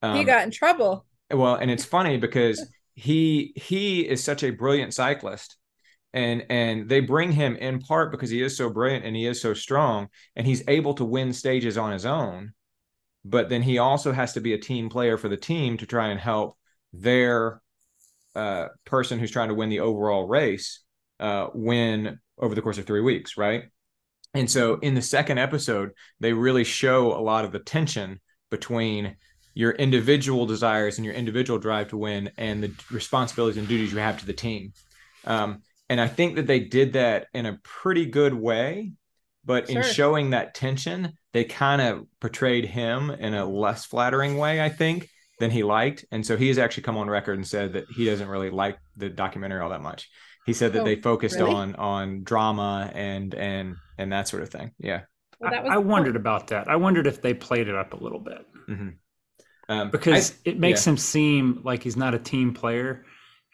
Um, he got in trouble. well, and it's funny because he he is such a brilliant cyclist, and and they bring him in part because he is so brilliant and he is so strong, and he's able to win stages on his own. But then he also has to be a team player for the team to try and help their uh, person who's trying to win the overall race uh, win over the course of three weeks, right? And so in the second episode, they really show a lot of the tension between your individual desires and your individual drive to win and the responsibilities and duties you have to the team. Um, and I think that they did that in a pretty good way. But in showing that tension, they kind of portrayed him in a less flattering way, I think, than he liked. And so he has actually come on record and said that he doesn't really like the documentary all that much. He said that Oh, they focused really? on on drama and and and that sort of thing. Yeah. Well, that I, I wondered about that. I wondered if they played it up a little bit Um, because I- it makes yeah. him seem like he's not a team player.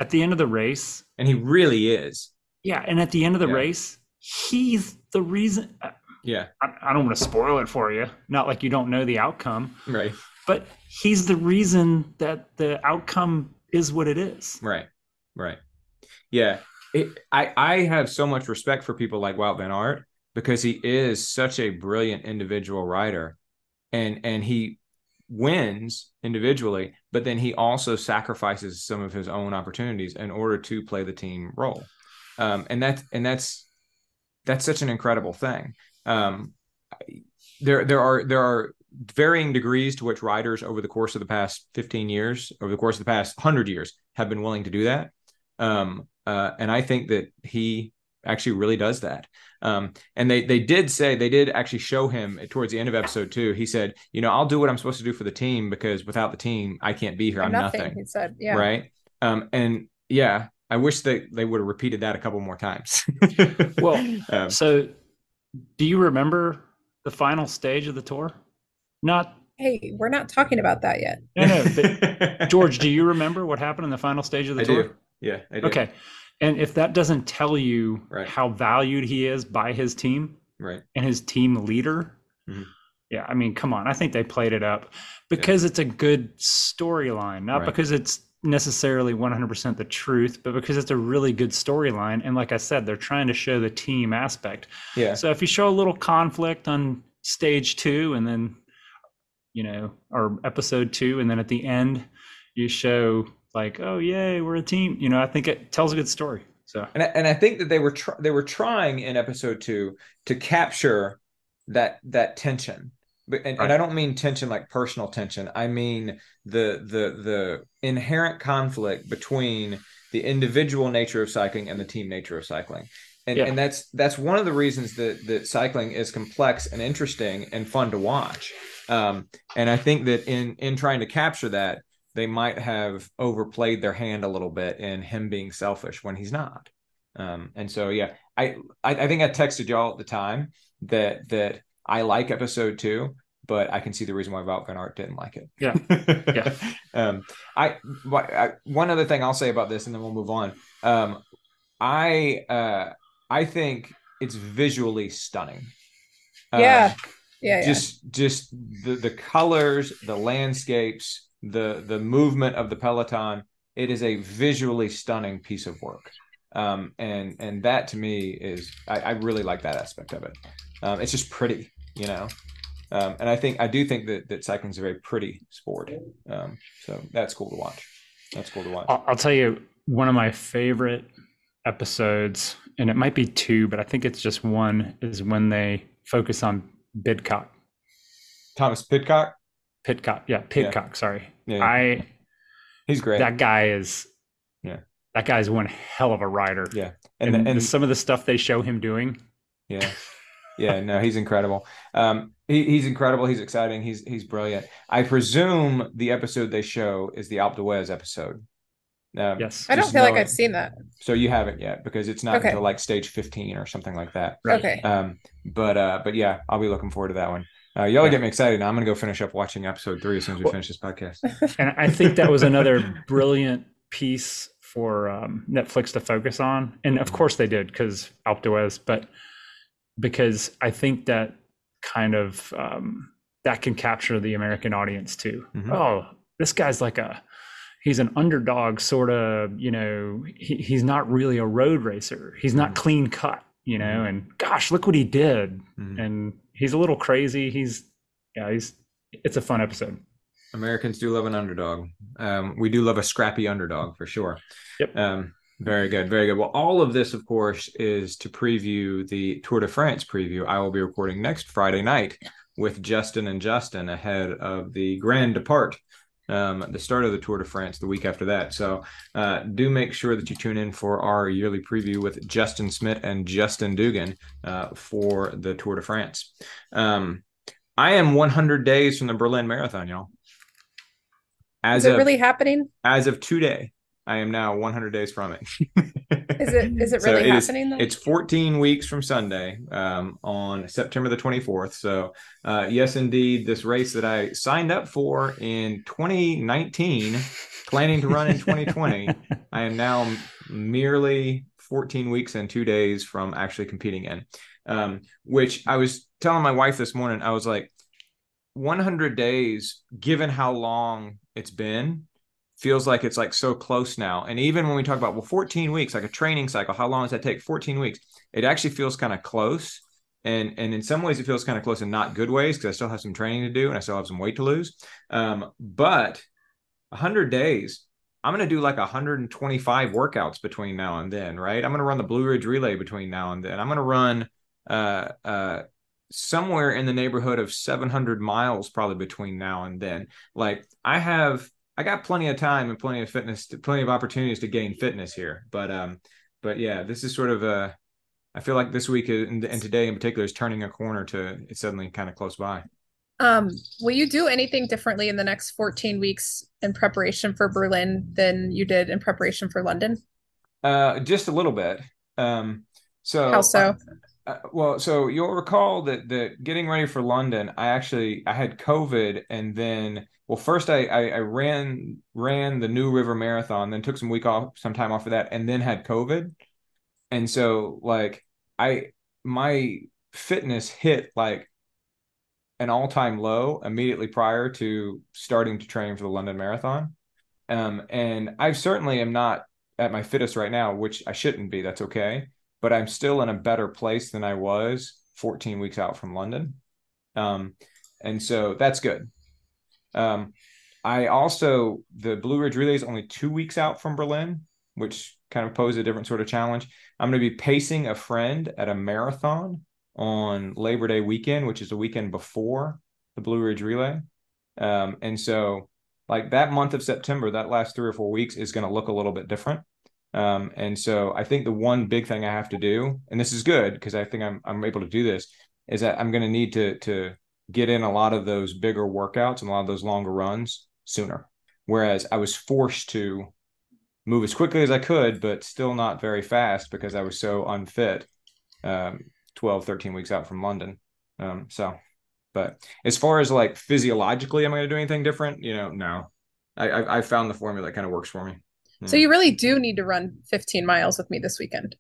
At the end of the race, and he really is. yeah, and at the end of the Yeah. race, he's the reason. Yeah. I don't want to spoil it for you. Not like you don't know the outcome, Right. but he's the reason that the outcome is what it is. Right. Right. Yeah. It, I I have so much respect for people like Wout Van Aert because he is such a brilliant individual writer and and he wins individually, but then he also sacrifices some of his own opportunities in order to play the team role, um, and that's and that's that's such an incredible thing. Um, there there are there are varying degrees to which riders over the course of the past 15 years over the course of the past 100 years have been willing to do that. Um, uh, and i think that he actually really does that. Um, and they they did say they did actually show him towards the end of episode two he said you know i'll do what i'm supposed to do for the team because without the team i can't be here. I'm nothing, nothing. He said, "Yeah, right? Um, and yeah i wish that they would have repeated that a couple more times Well, um, So, do you remember the final stage of the tour? Not Hey, we're not talking about that yet. no, no. But George, do you remember what happened in the final stage of the I tour? do. Yeah, I do. Okay. And if that doesn't tell you Right. how valued he is by his team Right. and his team leader, Mhm. yeah, I mean, come on. I think they played it up because it's a good storyline, not Right. because it's necessarily 100% the truth, but because it's a really good storyline. And like I said, they're trying to show the team aspect. Yeah. So if you show a little conflict on stage two and then you know, or episode two, and then at the end you show like, oh yay, we're a team. You know, I think it tells a good story. So and I, and I think that they were tr- they were trying in episode two to capture that that tension. But and, right. and I don't mean tension like personal tension. I mean the the the inherent conflict between the individual nature of cycling and the team nature of cycling. And, yeah. and that's that's one of the reasons that that cycling is complex and interesting and fun to watch. Um, and I think that in in trying to capture that, they might have overplayed their hand a little bit in him being selfish when he's not. Um, and so yeah, I, I I think I texted y'all at the time that that I like episode two, but I can see the reason why Wout van Aert didn't like it. Yeah, yeah. um, I, I, one other thing I'll say about this, and then we'll move on. Um, I uh, I think it's visually stunning. Yeah. Um, yeah, just yeah. just the the colors, the landscapes, the the movement of the peloton. It is a visually stunning piece of work, um, and and that to me is I, I really like that aspect of it. Um, it's just pretty, you know. Um, and I think I do think that that cycling is a very pretty sport. Um, so that's cool to watch. That's cool to watch. I'll, I'll tell you one of my favorite episodes, and it might be two, but I think it's just one, is when they focus on Bidcock. Thomas Pidcock? Pidcock. Yeah, Pidcock, yeah. sorry. Yeah. I He's great. That guy is Yeah. That guy is one hell of a rider. Yeah. And and, and some of the stuff they show him doing. Yeah. Yeah, no, he's incredible. Um he, he's incredible. He's exciting. He's he's brilliant. I presume the episode they show is the Alpe d'Huez episode. Um, yes. I don't feel like I've seen that. So you haven't yet because it's not okay. until like stage 15 or something like that. Right. Okay. Um, but uh, but yeah, I'll be looking forward to that one. Uh, y'all yeah. get me excited. Now I'm gonna go finish up watching episode three as soon as we well, finish this podcast. And I think that was another brilliant piece for um, Netflix to focus on, and of mm-hmm. course they did because Alpe d'Huez, but because I think that kind of um, that can capture the American audience too. Mm-hmm. Oh, this guy's like a he's an underdog sort of you know he, he's not really a road racer he's not mm-hmm. clean cut you know mm-hmm. and gosh look what he did mm-hmm. and he's a little crazy he's yeah he's it's a fun episode americans do love an underdog um, we do love a scrappy underdog for sure yep um, very good very good well all of this of course is to preview the tour de france preview i will be recording next friday night with justin and justin ahead of the grand depart um, the start of the Tour de France the week after that. So uh, do make sure that you tune in for our yearly preview with Justin Smith and Justin Dugan uh, for the Tour de France. Um, I am 100 days from the Berlin Marathon, y'all. As Is it of, really happening? As of today, I am now 100 days from it. is it is it really so it happening? Is, it's 14 weeks from Sunday um, on September the 24th. So uh, yes, indeed, this race that I signed up for in 2019, planning to run in 2020, I am now merely 14 weeks and two days from actually competing in. Um, which I was telling my wife this morning, I was like, 100 days, given how long it's been, feels like it's like so close now. And even when we talk about well, 14 weeks, like a training cycle, how long does that take? 14 weeks. It actually feels kind of close. And and in some ways it feels kind of close in not good ways because I still have some training to do and I still have some weight to lose. Um, but 100 days, I'm going to do like 125 workouts between now and then, right? I'm going to run the Blue Ridge Relay between now and then. I'm going to run uh, uh, somewhere in the neighborhood of 700 miles probably between now and then. Like I have I got plenty of time and plenty of fitness, plenty of opportunities to gain fitness here. But um, but yeah, this is sort of a. I feel like this week and, and today in particular is turning a corner to it's suddenly kind of close by. Um, will you do anything differently in the next 14 weeks in preparation for Berlin than you did in preparation for London? Uh, just a little bit. Um, so how so? Uh, well, so you'll recall that that getting ready for London, I actually I had COVID, and then well, first I, I, I ran ran the New River Marathon, then took some week off, some time off of that, and then had COVID, and so like I my fitness hit like an all time low immediately prior to starting to train for the London Marathon, um, and I certainly am not at my fittest right now, which I shouldn't be. That's okay but I'm still in a better place than I was 14 weeks out from London. Um, and so that's good. Um, I also the Blue Ridge Relay is only two weeks out from Berlin, which kind of pose a different sort of challenge. I'm going to be pacing a friend at a marathon on Labor Day weekend, which is the weekend before the Blue Ridge Relay. Um, and so, like that month of September, that last three or four weeks is going to look a little bit different. Um, and so, I think the one big thing I have to do, and this is good because I think I'm I'm able to do this, is that I'm going to need to to get in a lot of those bigger workouts and a lot of those longer runs sooner. Whereas I was forced to move as quickly as I could, but still not very fast because I was so unfit. Um, 12, 13 weeks out from London. Um, so, but as far as like physiologically, am I going to do anything different? You know, no. I, I, I found the formula that kind of works for me. So you really do need to run 15 miles with me this weekend.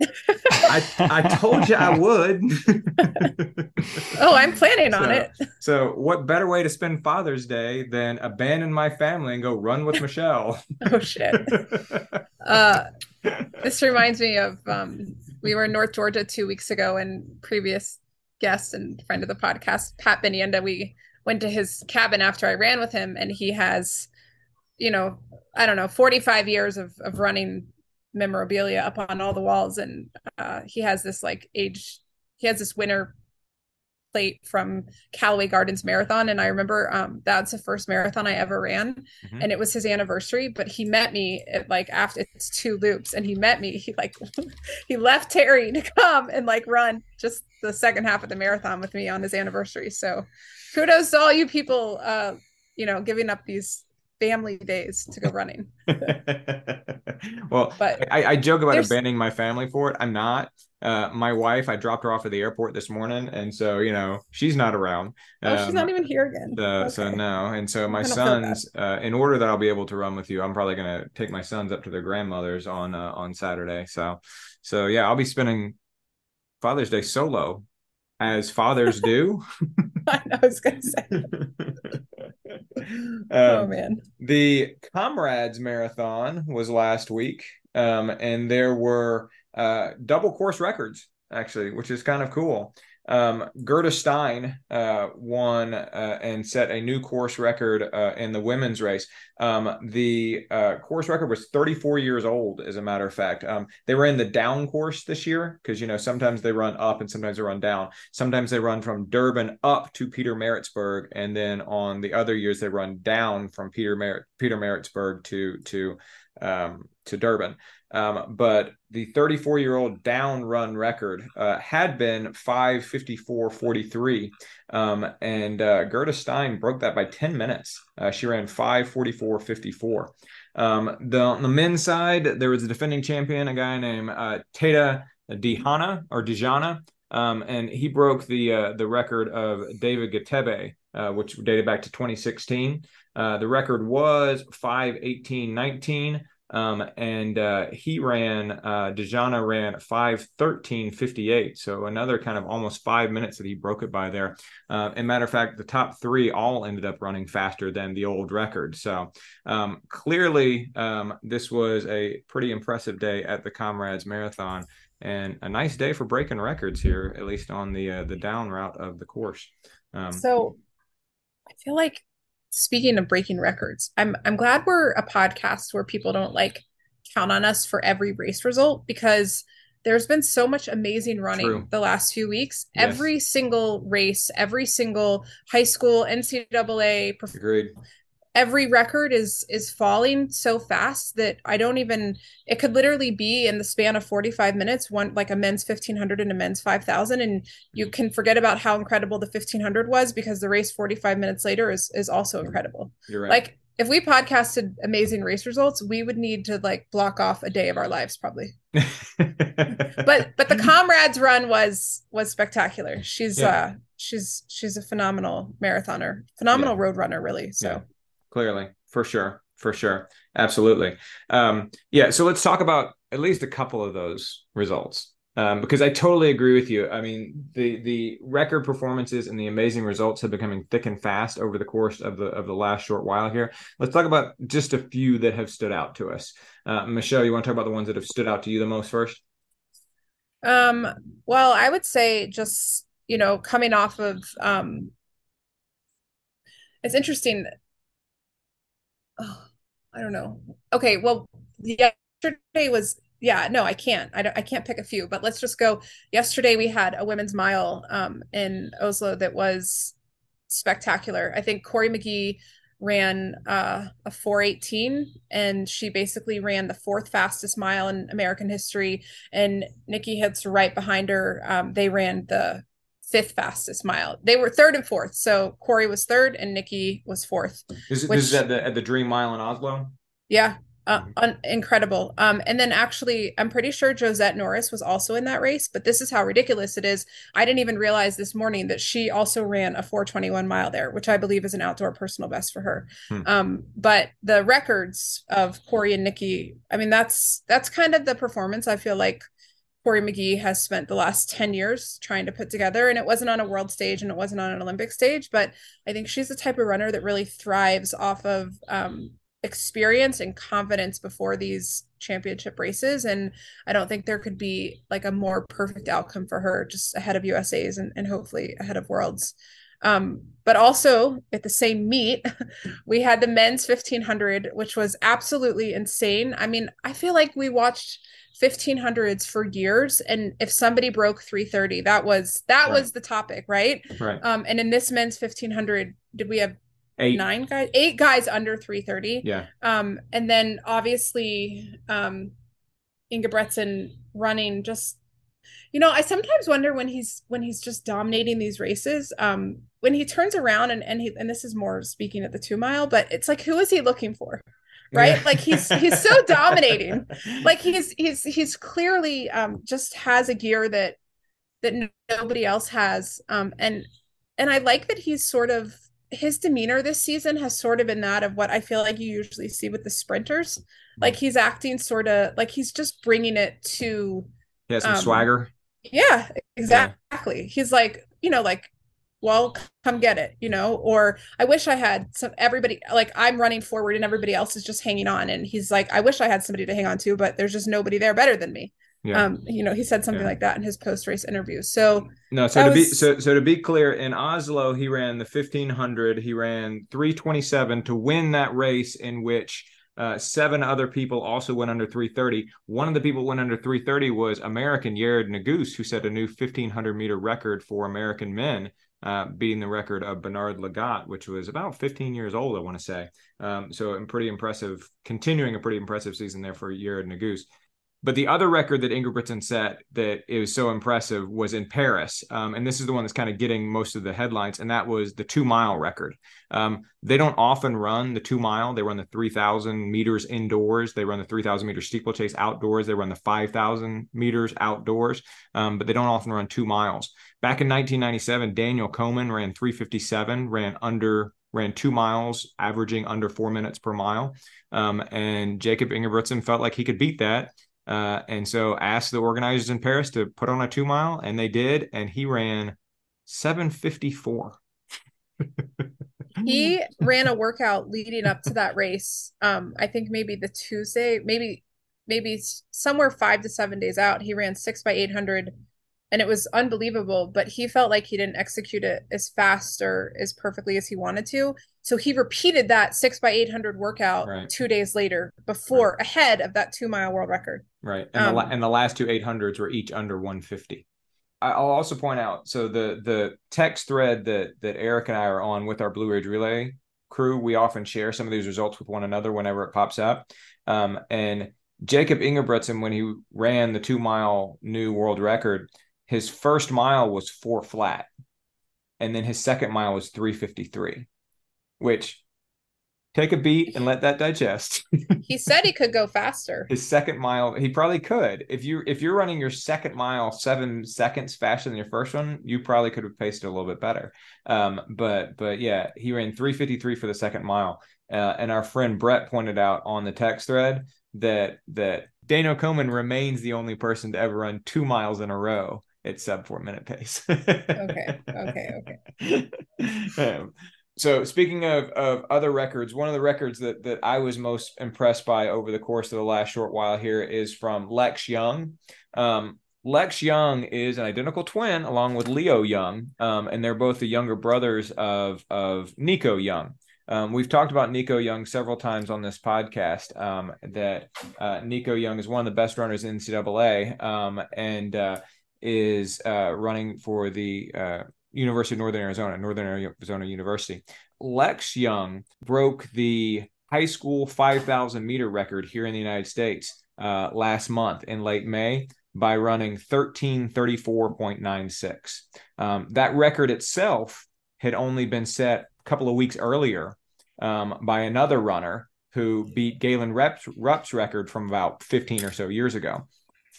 I I told you I would. oh, I'm planning on it. So, what better way to spend Father's Day than abandon my family and go run with Michelle? oh shit. Uh, this reminds me of um, we were in North Georgia two weeks ago, and previous guest and friend of the podcast, Pat Benienda, we went to his cabin after I ran with him, and he has, you know, I don't know, 45 years of of running memorabilia up on all the walls and uh, he has this like age he has this winner plate from Callaway Gardens Marathon. And I remember um, that's the first marathon I ever ran. Mm-hmm. And it was his anniversary. But he met me at like after it's two loops. And he met me. He like he left Terry to come and like run just the second half of the marathon with me on his anniversary. So kudos to all you people uh, you know, giving up these family days to go running. well, but I, I joke about abandoning my family for it. I'm not. Uh, my wife, I dropped her off at the airport this morning, and so you know she's not around. Oh, um, she's not even here again. okay. So no, and so my sons, uh, in order that I'll be able to run with you, I'm probably gonna take my sons up to their grandmothers on uh, on Saturday. So, so yeah, I'll be spending Father's Day solo, as fathers do. I was gonna say. um, oh man. The Comrades Marathon was last week, um, and there were uh, double course records actually, which is kind of cool. Um, Gerda Steyn uh, won uh, and set a new course record uh, in the women's race. Um, the uh, course record was 34 years old, as a matter of fact. Um, they were in the down course this year because you know sometimes they run up and sometimes they run down. Sometimes they run from Durban up to Pietermaritzburg, and then on the other years they run down from Peter Mer- Pietermaritzburg to to um, to Durban. Um, but the 34 year old down run record uh, had been 554.43. Um, and uh, Gerda Steyn broke that by 10 minutes. Uh, she ran 544.54. Um, the, on the men's side, there was a defending champion, a guy named uh, Tata Dihana or Dijana. Um, and he broke the uh, the record of David Gatebe, uh, which dated back to 2016. Uh, the record was 518.19. Um, and uh, he ran, uh, Dijana ran 513.58. So another kind of almost five minutes that he broke it by there. Uh, and matter of fact, the top three all ended up running faster than the old record. So um, clearly, um, this was a pretty impressive day at the Comrades Marathon and a nice day for breaking records here, at least on the uh, the down route of the course. Um, so I feel like speaking of breaking records, I'm I'm glad we're a podcast where people don't like count on us for every race result because there's been so much amazing running True. the last few weeks. Yes. Every single race, every single high school NCAA Agreed every record is is falling so fast that I don't even it could literally be in the span of 45 minutes one like a men's 1500 and a men's 5000 and you can forget about how incredible the 1500 was because the race 45 minutes later is is also incredible. You're right. Like if we podcasted amazing race results, we would need to like block off a day of our lives probably. but but the comrades run was was spectacular. She's yeah. uh she's she's a phenomenal marathoner, phenomenal yeah. road runner really. So yeah clearly for sure for sure absolutely um yeah so let's talk about at least a couple of those results um, because I totally agree with you. I mean, the the record performances and the amazing results have becoming thick and fast over the course of the of the last short while here. Let's talk about just a few that have stood out to us. Uh, Michelle, you want to talk about the ones that have stood out to you the most first? Um, well, I would say just you know coming off of um, it's interesting. Oh, I don't know. Okay, well, yesterday was yeah. No, I can't. I don't. I can't pick a few. But let's just go. Yesterday we had a women's mile um, in Oslo that was spectacular. I think Cory McGee ran uh, a 418 and she basically ran the fourth fastest mile in American history. And Nikki Hiltz right behind her. Um, they ran the fifth fastest mile. They were third and fourth. So Cory was third and Nikki was fourth. Is it, which, this is at the at the Dream Mile in Oslo? Yeah uh, mm-hmm. un- incredible. Um, and then actually, I'm pretty sure Josette Norris was also in that race, but this is how ridiculous it is. I didn't even realize this morning that she also ran a 421 mile there, which I believe is an outdoor personal best for her. Hmm. Um, but the records of Cory and Nikki, I mean, that's that's kind of the performance I feel like Cory McGee has spent the last 10 years trying to put together. And it wasn't on a world stage and it wasn't on an Olympic stage, but I think she's the type of runner that really thrives off of um, experience and confidence before these championship races and i don't think there could be like a more perfect outcome for her just ahead of usa's and, and hopefully ahead of worlds um, but also at the same meet we had the men's 1500 which was absolutely insane. I mean i feel like we watched 1500s for years and if somebody broke 330 that was that right. was the topic right? Right. Um and in this men's 1500 did we have eight. nine guys? Eight guys under 330 yeah. Um and then obviously um Ingebrigtsen running just you know I sometimes wonder when he's when he's just dominating these races um when he turns around and and he and this is more speaking at the 2 mile but it's like who is he looking for right yeah. like he's he's so dominating like he's he's he's clearly um just has a gear that that nobody else has um and and I like that he's sort of his demeanor this season has sort of been that of what I feel like you usually see with the sprinters. Like he's acting sort of like he's just bringing it to. He has some um, swagger. Yeah, exactly. Yeah. He's like, you know, like, well, come get it, you know, or I wish I had some everybody like I'm running forward and everybody else is just hanging on. And he's like, I wish I had somebody to hang on to, but there's just nobody there better than me. Yeah. Um, you know, he said something yeah. like that in his post race interview. So no, so to was... be so so to be clear, in Oslo he ran the fifteen hundred. He ran three twenty seven to win that race, in which uh, seven other people also went under 330. One of the people went under 330 was American Yared Nuguse, who set a new 1500 meter record for American men, uh, beating the record of Bernard Lagat, which was about 15 years old, I want to say. Um, so, pretty impressive, continuing a pretty impressive season there for Yared Nuguse. But the other record that Ingebrigtsen set that it was so impressive was in Paris. Um, and this is the one that's kind of getting most of the headlines, and that was the two mile record. Um, they don't often run the two mile, they run the 3,000 meters indoors, they run the 3,000 meter steeplechase outdoors, they run the 5,000 meters outdoors, um, but they don't often run two miles. Back in 1997, Daniel Komen ran 357, ran under ran two miles, averaging under four minutes per mile. Um, and Jakob Ingebrigtsen felt like he could beat that. Uh, and so asked the organizers in Paris to put on a two mile, and they did, and he ran 754. he ran a workout leading up to that race. Um, I think maybe the Tuesday, maybe maybe somewhere five to seven days out, he ran six by eight hundred and it was unbelievable but he felt like he didn't execute it as fast or as perfectly as he wanted to so he repeated that 6 by 800 workout right. two days later before right. ahead of that two mile world record right. And, um, the, and the last two 800s were each under 150 i'll also point out so the the text thread that that eric and i are on with our blue ridge relay crew we often share some of these results with one another whenever it pops up. Um, and Jakob Ingebrigtsen when he ran the two mile new world record his first mile was four flat, and then his second mile was 353, which take a beat and let that digest. he said he could go faster. His second mile, he probably could. If you if you're running your second mile seven seconds faster than your first one, you probably could have paced it a little bit better. Um, but but yeah, he ran 353 for the second mile. Uh, and our friend Brett pointed out on the text thread that that Daniel Komen remains the only person to ever run two miles in a row at sub four minute pace. okay. Okay. Okay. Um, so speaking of, of other records, one of the records that, that I was most impressed by over the course of the last short while here is from Lex Young. Um, Lex Young is an identical twin along with Leo Young, um, and they're both the younger brothers of of Nico Young. Um, we've talked about Nico Young several times on this podcast. Um, that uh, Nico Young is one of the best runners in NCAA, um, and uh, is uh, running for the uh, University of Northern Arizona, Northern Arizona University. Lex Young broke the high school 5,000 meter record here in the United States uh, last month in late May by running 1334.96. Um, that record itself had only been set a couple of weeks earlier um, by another runner who beat Galen Rupp's, Rupp's record from about 15 or so years ago.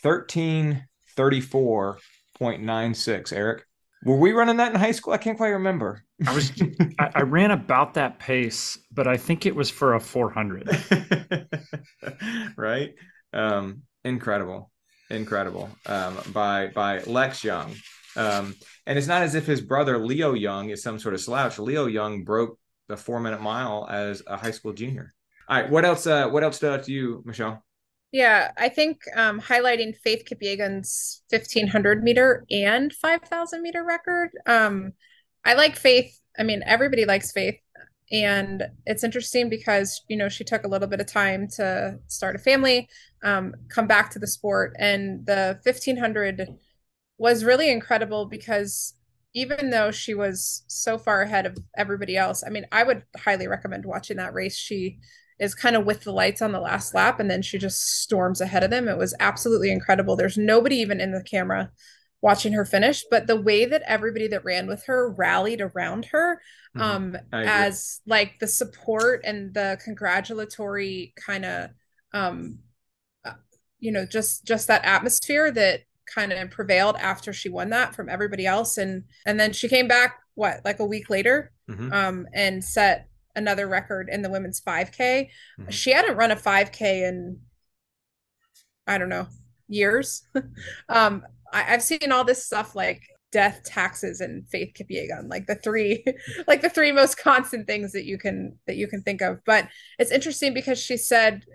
1334.96, Eric. Were we running that in high school? I can't quite remember. I was I, I, ran about that pace, but I think it was for a 400. right? Um, incredible, incredible. Um, by by Lex Young, um, and it's not as if his brother Leo Young is some sort of slouch. Leo Young broke the four minute mile as a high school junior. All right, what else? Uh, what else stood out to you, Michelle? Yeah, I think um, highlighting Faith Kipyegon's 1500 meter and 5000 meter record. Um, I like Faith. I mean, everybody likes Faith. And it's interesting because, you know, she took a little bit of time to start a family, um, come back to the sport. And the 1500 was really incredible because even though she was so far ahead of everybody else, I mean, I would highly recommend watching that race. She is kind of with the lights on the last lap and then she just storms ahead of them. It was absolutely incredible. There's nobody even in the camera watching her finish, but the way that everybody that ran with her rallied around her mm-hmm. um as like the support and the congratulatory kind of um you know just just that atmosphere that kind of prevailed after she won that from everybody else and and then she came back what like a week later mm-hmm. um and set another record in the women's 5K. Mm-hmm. She hadn't run a 5K in I don't know years. um, I, have seen all this stuff like death, taxes, and Faith Kipyegon, like the three, like the three most constant things that you can that you can think of. But it's interesting because she said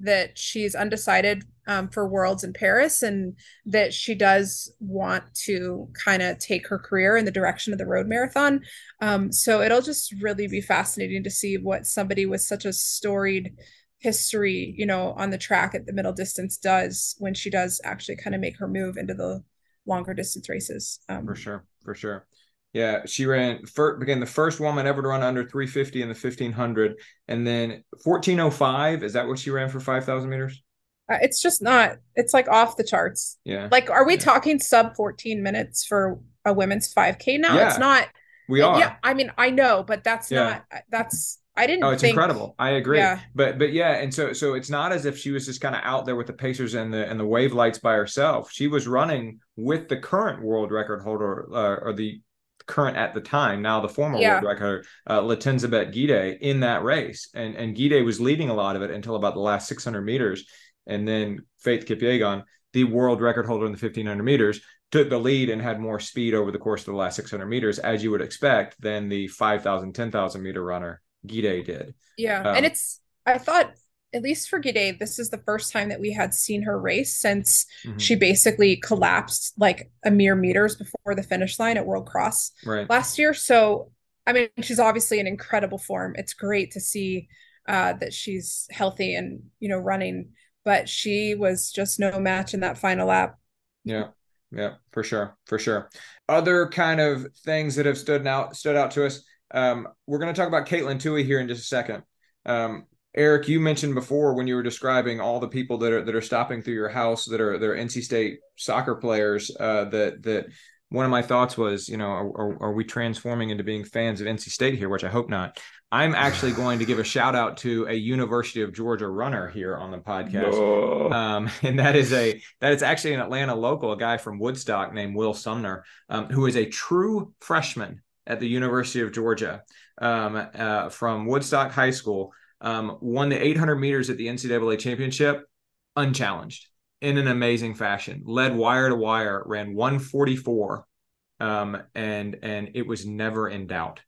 that she's undecided um, for Worlds in Paris and that she does want to kind of take her career in the direction of the road marathon. Um, so it'll just really be fascinating to see what somebody with such a storied history, you know, on the track at the middle distance does when she does actually kind of make her move into the longer distance races. Um, for sure, for sure. Yeah, she ran first, began the first woman ever to run under 350 in the 1500, and then 1405. Is that what she ran for 5,000 meters? Uh, it's just not. It's like off the charts. Yeah. Like, are we yeah. talking sub 14 minutes for a women's 5K now? Yeah. It's not. We are. Yeah, I mean, I know, but that's yeah. not. That's I didn't. Oh, it's think... incredible. I agree. Yeah. But but yeah, and so so it's not as if she was just kind of out there with the Pacers and the and the wave lights by herself. She was running with the current world record holder uh, or the current at the time, now the former yeah. world record, uh, Letesenbet Gidey in that race, and and Gidey was leading a lot of it until about the last 600 meters, and then Faith Kipyegon, the world record holder in the 1500 meters, took the lead and had more speed over the course of the last 600 meters, as you would expect, than the 5,000, 10,000 meter runner Gidey did. Yeah, um, and it's I thought at least for Gidey, this is the first time that we had seen her race since mm-hmm. she basically collapsed like a mere meters before the finish line at World Cross right. last year. So, I mean, she's obviously in incredible form. It's great to see uh, that she's healthy and, you know, running, but she was just no match in that final lap. Yeah. Yeah, for sure. For sure. Other kind of things that have stood out stood out to us. Um, we're going to talk about Katelyn Tuohy here in just a second. Um, Eric, you mentioned before when you were describing all the people that are that are stopping through your house that are they're NC State soccer players. Uh, that that one of my thoughts was, you know, are, are, we transforming into being fans of NC State here? Which I hope not. I'm actually going to give a shout out to a University of Georgia runner here on the podcast, um, and that is a that is actually an Atlanta local, a guy from Woodstock named Will Sumner, um, who is a true freshman at the University of Georgia um, uh, from Woodstock High School um, won the 800 meters at the NCAA championship unchallenged in an amazing fashion. Led wire to wire, ran 144, um, and and it was never in doubt.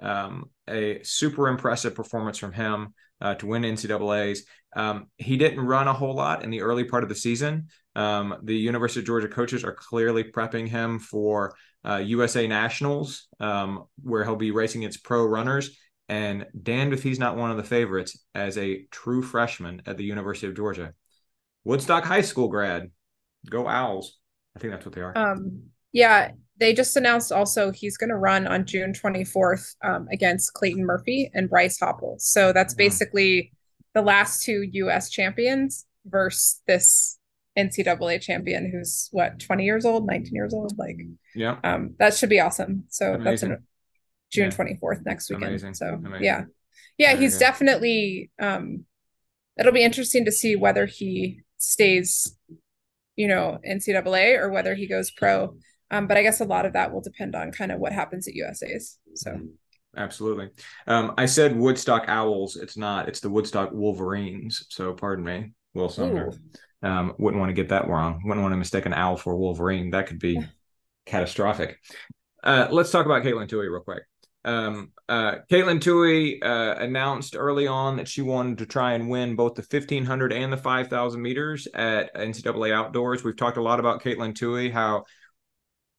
Um, a super impressive performance from him uh, to win NCAA's. Um, he didn't run a whole lot in the early part of the season, Um, the University of Georgia coaches are clearly prepping him for uh, USA Nationals, um, where he'll be racing against pro runners. And damned if he's not one of the favorites as a true freshman at the University of Georgia. Woodstock High School grad. Go Owls. I think that's what they are. Um, yeah, they just announced also he's going to run on June 24th um, against Clayton Murphy and Bryce Hoppel. So that's basically the last two U.S. champions versus this NCAA champion who's what 20 years old, 19 years old. Like, yeah, um, that should be awesome. So Amazing. that's in June Yeah. 24th next weekend. Amazing. So Amazing. yeah, yeah, he's definitely. Um, it'll be interesting to see whether he stays, you know, NCAA or whether he goes pro. Um, but I guess a lot of that will depend on kind of what happens at USA's. So Absolutely. Um, I said Woodstock Owls. It's not. It's the Woodstock Wolverines. So pardon me, Will Sumner. Um, wouldn't want to get that wrong. Wouldn't want to mistake an owl for a Wolverine. That could be catastrophic. Uh, let's talk about Katelyn Tuohy real quick. Um, uh, Katelyn Tuohy uh, announced early on that she wanted to try and win both the 1500 and the 5000 meters at NCAA Outdoors. We've talked a lot about Katelyn Tuohy, how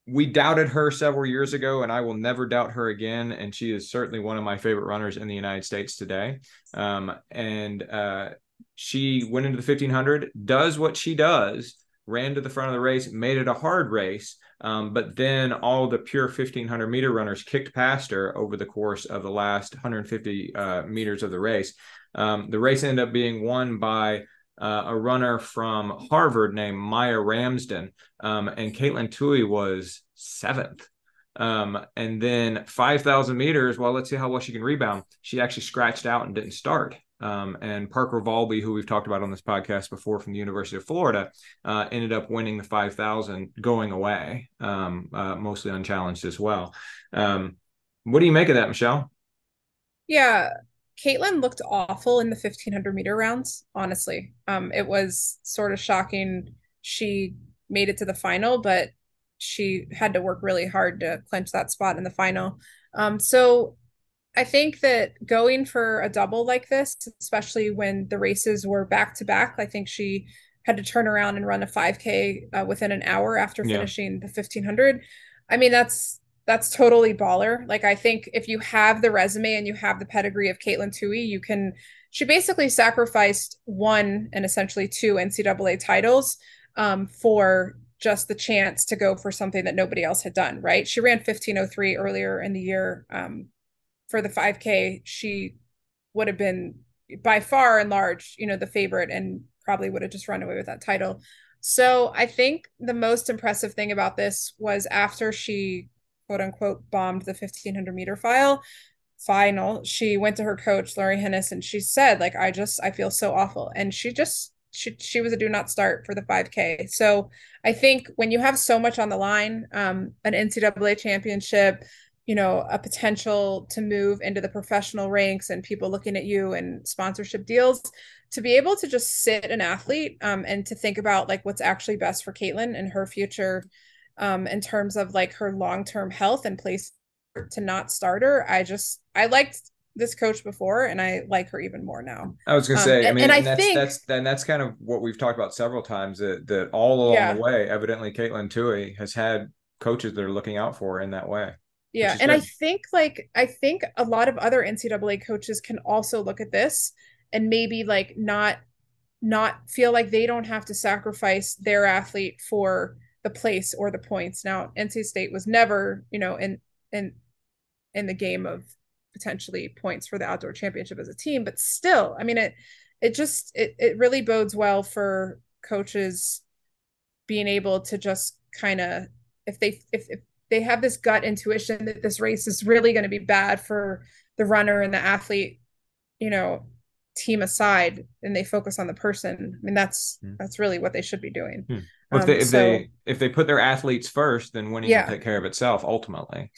we doubted her several years ago, and I will never doubt her again. And she is certainly one of my favorite runners in the United States today. Um, and uh, she went into the 1500, does what she does, ran to the front of the race, made it a hard race. Um, but then all the pure 1500 meter runners kicked past her over the course of the last 150 uh, meters of the race. Um, the race ended up being won by uh, a runner from Harvard named Maia Ramsden, um, and Katelyn Tuohy was seventh. Um, and then 5,000 meters, well, let's see how well she can rebound. She actually scratched out and didn't start. Um, and Parker Valby, who we've talked about on this podcast before from the University of Florida, uh, ended up winning the 5,000 going away, um, uh, mostly unchallenged as well. Um, what do you make of that, Michelle? yeah, Katelyn looked awful in the 1500 meter rounds, honestly. Um, it was sort of shocking. She made it to the final, but she had to work really hard to clinch that spot in the final. Um, so I think that going for a double like this, especially when the races were back to back, I think she had to turn around and run a 5K uh, within an hour after Yeah. finishing the 1500. I mean, that's that's totally baller. Like I think if you have the resume and you have the pedigree of Katelyn Tuohy, you can. She basically sacrificed one and essentially two NCAA titles um, for just the chance to go for something that nobody else had done. Right? She ran 1503 earlier in the year um, for the 5K. She would have been by far and large, you know, the favorite and probably would have just run away with that title. So I think the most impressive thing about this was after she quote unquote bombed the 1500 meter file. Final she went to her coach Laurie Henes and she said like I just I feel so awful. And she just she she was a do not start for the 5k so I think when you have so much on the line um an NCAA championship you know a potential to move into the professional ranks and people looking at you and sponsorship deals to be able to just sit an athlete um, and to think about like what's actually best for Katelyn and her future um, in terms of like her long-term health and place to not start her. I just I liked this coach before and I like her even more now. I was gonna Um, say, I and- mean, and I that's, think- that's and that's kind of what we've talked about several times. That that all along Yeah. the way, evidently, Katelyn Tuohy has had coaches that are looking out for her in that way. Yeah, and I think like I think a lot of other NCAA coaches can also look at this and maybe like not not feel like they don't have to sacrifice their athlete for the place or the points. Now, NC State was never, you know, in in in the game of potentially points for the outdoor championship as a team, but still, I mean it it just it it really bodes well for coaches being able to just kind of if they if, if they have this gut intuition that this race is really going to be bad for the runner and the athlete, you know, team aside, and they focus on the person. I mean, that's Hmm. that's really what they should be doing. Well, if Um, they if so- they if they put their athletes first, then winning Yeah. will take care of itself ultimately.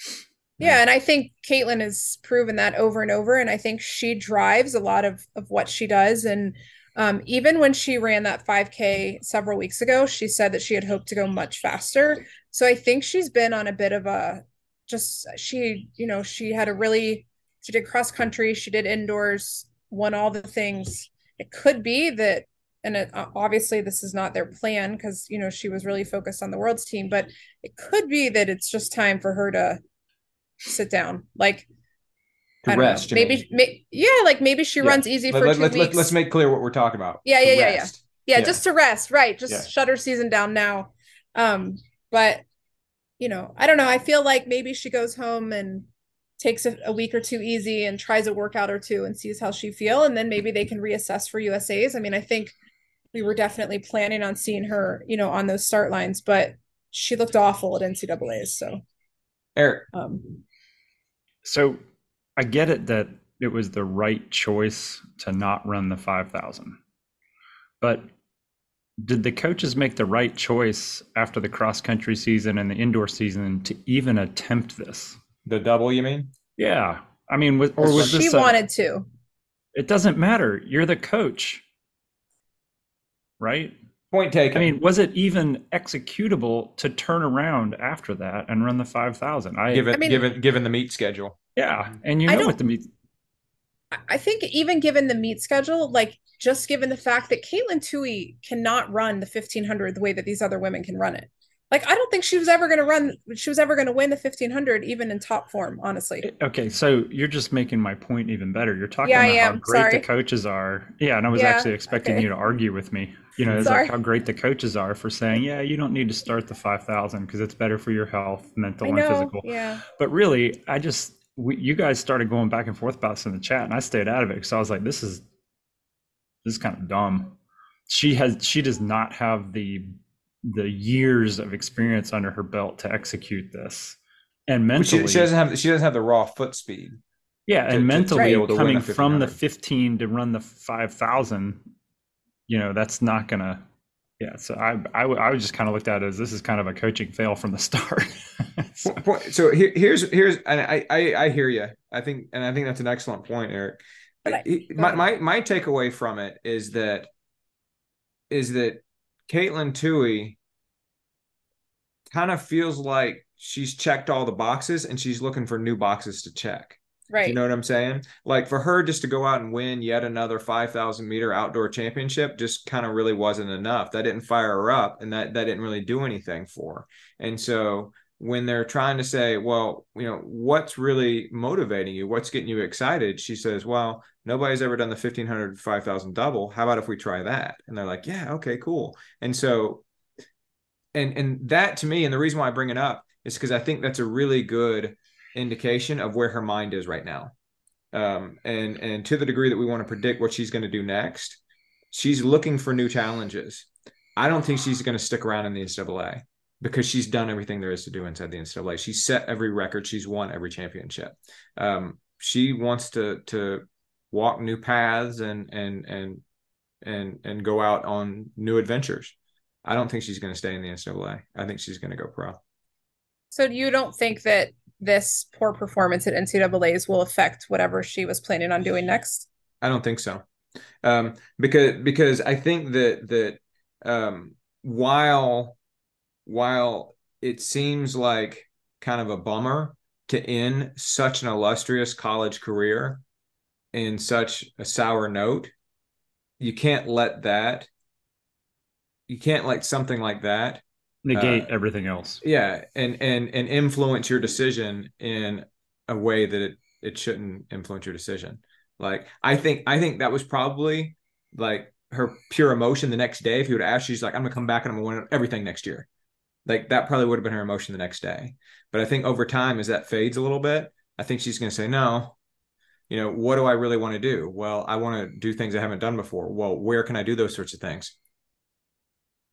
Yeah, and I think Katelyn has proven that over and over, and I think she drives a lot of of what she does. And um, even when she ran that 5K several weeks ago, she said that she had hoped to go much faster. So I think she's been on a bit of a just she, you know, she had a really she did cross country, she did indoors, won all the things. It could be that and it, obviously this is not their plan because you know she was really focused on the world's team, but it could be that it's just time for her to sit down, like. To rest. know. Maybe, may, yeah, like maybe she Yeah. runs easy Let, for let, 2 let, weeks. us make clear what we're talking about. Yeah, yeah, yeah, yeah. yeah, Yeah. just to rest right just Yeah. shut her season down now um but you know i don't know i feel like maybe she goes home and takes a, a week or two easy and tries a workout or two and sees how she feel and then maybe they can reassess for usas i mean i think we were definitely planning on seeing her you know on those start lines but she looked awful at ncaa's so Eric, um So I get it that it was the right choice to not run the 5,000. But did the coaches make the right choice after the cross country season and the indoor season to even attempt this? the double, you mean? Yeah. I mean, was, or was she this a- wanted to it doesn't matter. You're the coach. Right? Point taken. I mean, was it even executable to turn around after that and run the 5,000? I given I mean- given given the meet schedule. yeah, and you know what the meet I- I think even given the meet schedule, like just given the fact that Katelyn Tuohy cannot run the 1500 the way that these other women can run it. Like I don't think she was ever going to run she was ever going to win the 1500 even in top form, honestly. Eh, okay, so you're just making my point even better. You're talking Yeah, about how great Sorry. the coaches are. Yeah, and I was Yeah, actually expecting okay. you to argue with me. You know, it's like how great the coaches are for saying, yeah, you don't need to start the 5,000 because it's better for your health, mental I and know. physical. Yeah. But really, I just, we, you guys started going back and forth about this in the chat, and I stayed out of it because I was like, this is, this is kind of dumb. She has, she does not have the, the years of experience under her belt to execute this. And mentally, She, she doesn't have she doesn't have the raw foot speed. yeah, to- to- and mentally be to coming from the 15 to run the 5000, you know, that's not gonna. Yeah, so I I, would- I would just kind of looked at it as this is kind of a coaching fail from the start. So- Po- So here, here's here's and I, I I hear you. I think and I think that's an excellent point, Eric. I- my, my my takeaway from it is that is that Katelyn Tuohy kind of feels like she's checked all the boxes and she's looking for new boxes to check. Right. You know what I'm saying? Like for her just to go out and win yet another 5,000 meter outdoor championship just kind of really wasn't enough. That didn't fire her up and that, that didn't really do anything for her. And so when they're trying to say, well, you know, what's really motivating you? What's getting you excited? She says, well, nobody's ever done the 1500, 5000 double. How about if we try that? And they're like, yeah, okay, cool. And so, and, and that to me, and the reason why I bring it up is because I think that's a really good indication of where her mind is right now. Um, and and to the degree that we want to predict what she's going to do next, she's looking for new challenges. I don't think she's going to stick around in the NCAA because she's done everything there is to do inside the NCAA. She's set every record. She's won every championship. Um, she wants to to walk new paths and and and and and go out on new adventures. I don't think she's going to stay in the NCAA. I think she's going to go pro. So you don't think that this poor performance at NCAA's will affect whatever she was planning on doing next? I don't think so. Um, because because I think that that um, while while it seems like kind of a bummer to end such an illustrious college career in such a sour note, you can't let that you can't let something like that negate Uh, everything else. yeah and and and influence your decision in a way that it it shouldn't influence your decision like i think i think that was probably like her pure emotion the next day if you would ask she's like i'm gonna come back and i'm gonna win everything next year like that probably would have been her emotion the next day but i think over time as that fades a little bit i think she's gonna say no you know what do i really want to do well i want to do things i haven't done before well where can i do those sorts of things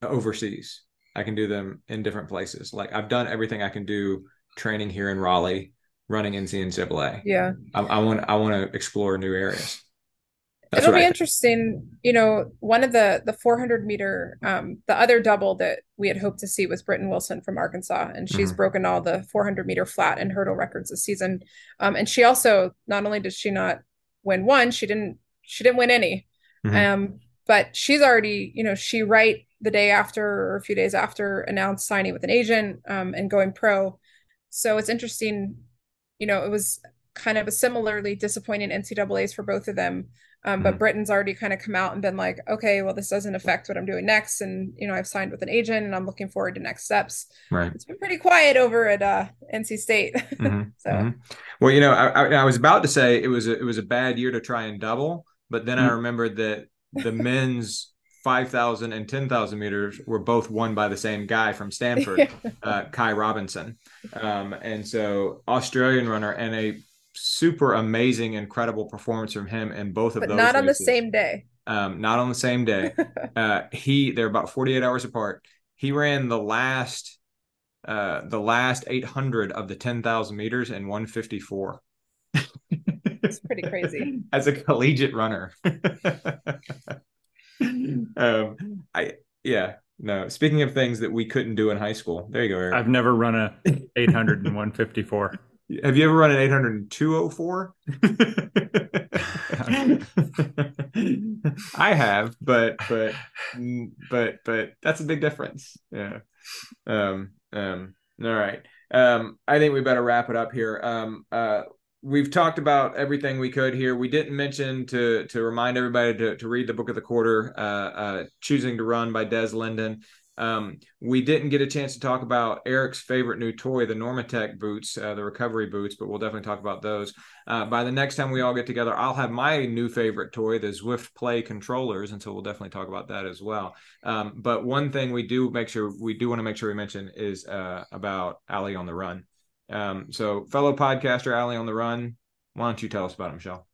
overseas I can do them in different places. Like I've done everything I can do training here in Raleigh, running in NCAA. Yeah. I, I want I want to explore new areas. That's It'll be I- interesting. You know, one of the the 400 meter, um, the other double that we had hoped to see was Britton Wilson from Arkansas, and she's Mhm. broken all the 400 meter flat and hurdle records this season. Um, and she also not only did she not win one, she didn't she didn't win any. Mhm. Um, but she's already, you know, she right the day after or a few days after announced signing with an agent um, and going pro. So it's interesting. You know, it was kind of a similarly disappointing NCAA's for both of them. Um, but Mhm. Britton's already kind of come out and been like, okay, well, this doesn't affect what I'm doing next. And, you know, I've signed with an agent and I'm looking forward to next steps. Right. It's been pretty quiet over at uh, NC State. Mhm, So- mhm. Well, you know, I, I, I was about to say it was a, it was a bad year to try and double, but then I Mm. remembered that the men's 5,000 and 10,000 meters were both won by the same guy from Stanford, uh, Ky Robinson. Um, and so Australian runner and a super amazing, incredible performance from him in both of but those. not on the same day. Um, not on the same day. uh, he they're about 48 hours apart. He ran the last uh, the last 800 of the 10,000 meters in 154. It's pretty crazy. As a collegiate runner. um, I yeah no. Speaking of things that we couldn't do in high school, there you go. Eric. I've never run a 800 and 154. Have you ever run an 800 204? I have, but but but but that's a big difference. Yeah. Um um all right. Um I think we better wrap it up here. Um uh we've talked about everything we could here. We didn't mention to to remind everybody to to read the book of the quarter, uh uh Choosing to Run by Des Linden. Um, we didn't get a chance to talk about Eric's favorite new toy, the Normatec boots, uh, the recovery boots, but we'll definitely talk about those. Uh, by the next time we all get together, I'll have my new favorite toy, the Zwift Play controllers, and so we'll definitely talk about that as well. Um, but one thing we do make sure we do want to make sure we mention is uh, about Allie on the Run. Um, so, fellow podcaster Allie on the Run, why don't you tell us about it, Michelle?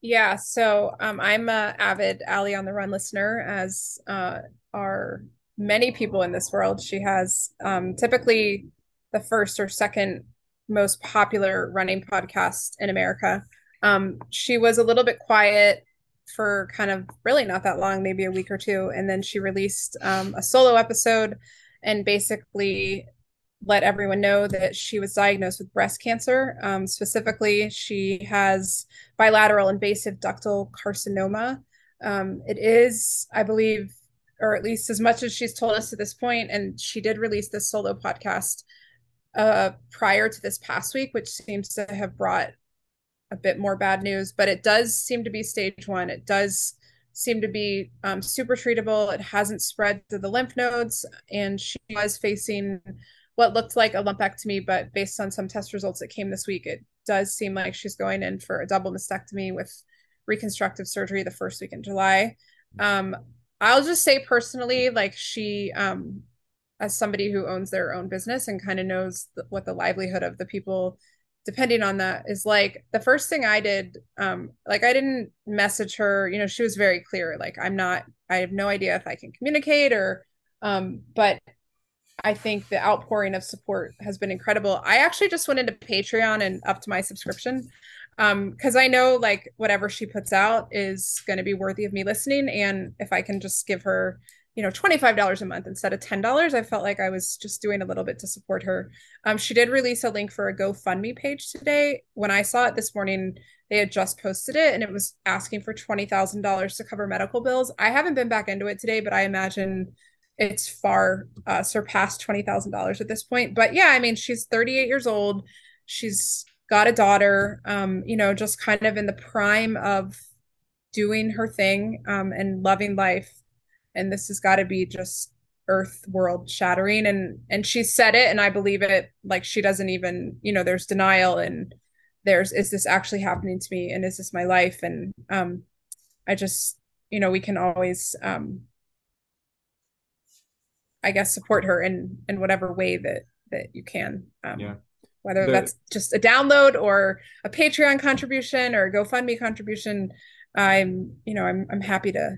Yeah, so um, I'm a avid Allie on the Run listener, as uh, are many people in this world. She has um, typically the first or second most popular running podcast in America. Um, she was a little bit quiet for kind of really not that long, maybe a week or two, and then she released um, a solo episode and basically let everyone know that she was diagnosed with breast cancer. Um, specifically, she has bilateral invasive ductal carcinoma. Um, it is, I believe, or at least as much as she's told us to this point, and she did release this solo podcast uh, prior to this past week, which seems to have brought a bit more bad news. But it does seem to be stage one. It does seem to be um, super treatable. It hasn't spread to the lymph nodes, and she was facing what looked like a lumpectomy, but based on some test results that came this week, it does seem like she's going in for a double mastectomy with reconstructive surgery the first week in July. Um, I'll just say personally, like she, um, as somebody who owns their own business and kind of knows th- what the livelihood of the people depending on that is like the first thing I did, um, like I didn't message her, you know, she was very clear, like I'm not, I have no idea if I can communicate or, um, but I think the outpouring of support has been incredible. I actually just went into Patreon and upped my subscription um because I know like whatever she puts out is going to be worthy of me listening and if I can just give her you know $25 a month instead of $10 I felt like I was just doing a little bit to support her. Um she did release a link for a GoFundMe page today. When I saw it this morning they had just posted it and it was asking for $20,000 to cover medical bills. I haven't been back into it today but I imagine it's far uh, surpassed $20,000 at this point. But yeah, I mean, she's 38 years old. She's got a daughter, um, you know, just kind of in the prime of doing her thing um, and loving life. And this has got to be just earth world shattering. And and she said it, and I believe it. Like she doesn't even, you know, there's denial and there's is this actually happening to me and is this my life? And um, I just, you know, we can always um, I guess support her in in whatever way that that you can. Um, Yeah. Whether The- that's just a download or a Patreon contribution or a GoFundMe contribution, I'm you know I'm I'm happy to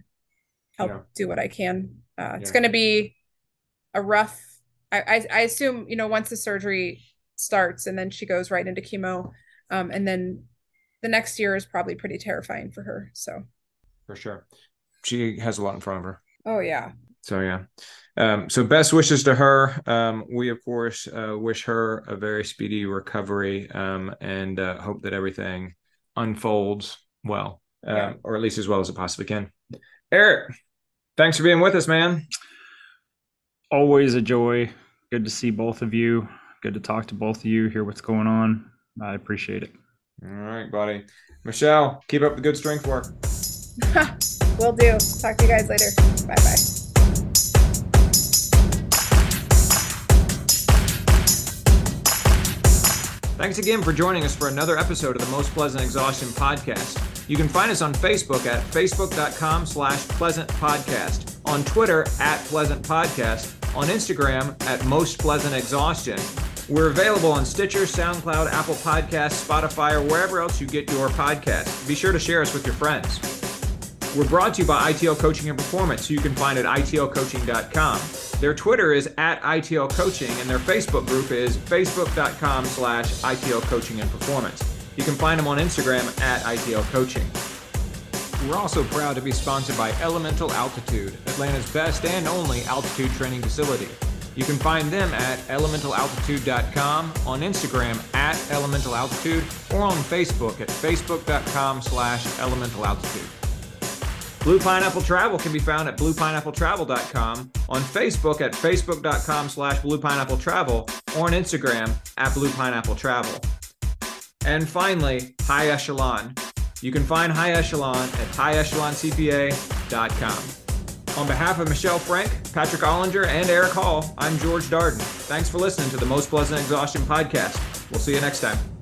help Yeah. do what I can. Uh, it's going to be a rough. I, I I assume you know once the surgery starts and then she goes right into chemo, um, and then the next year is probably pretty terrifying for her. So For sure. She has a lot in front of her. oh yeah, So yeah. Um, so best wishes to her. Um, we of course uh, wish her a very speedy recovery um, and uh, hope that everything unfolds well, um, Yeah. or at least as well as it possibly can. Eric, thanks for being with us, man. Always a joy. Good to see both of you. Good to talk to both of you, hear what's going on. I appreciate it. All right, buddy. Michelle, keep up the good strength work. Will do. Talk to you guys later. Bye bye. Thanks again for joining us for another episode of the Most Pleasant Exhaustion podcast. You can find us on Facebook at facebook.com slash pleasant podcast, on Twitter at pleasant podcast, on Instagram at most pleasant exhaustion. We're available on Stitcher, SoundCloud, Apple Podcasts, Spotify, or wherever else you get your podcasts. Be sure to share us with your friends. We're brought to you by ITL Coaching and Performance, who you can find at itlcoaching.com. Their Twitter is at ITL Coaching, and their Facebook group is facebook.com slash ITL Coaching and Performance. You can find them on Instagram at ITL Coaching. We're also proud to be sponsored by Elemental Altitude, Atlanta's best and only altitude training facility. You can find them at elementalaltitude.com, on Instagram at elementalaltitude, or on Facebook at facebook.com slash elementalaltitude. Blue Pineapple Travel can be found at bluepineappletravel.com, on Facebook at facebook.com slash bluepineappletravel, or on Instagram at bluepineappletravel. And finally, High Echelon. You can find High Echelon at highecheloncpa.com. On behalf of Michelle Frank, Patrick Ollinger, and Eric Hall, I'm George Darden. Thanks for listening to the Most Pleasant Exhaustion podcast. We'll see you next time.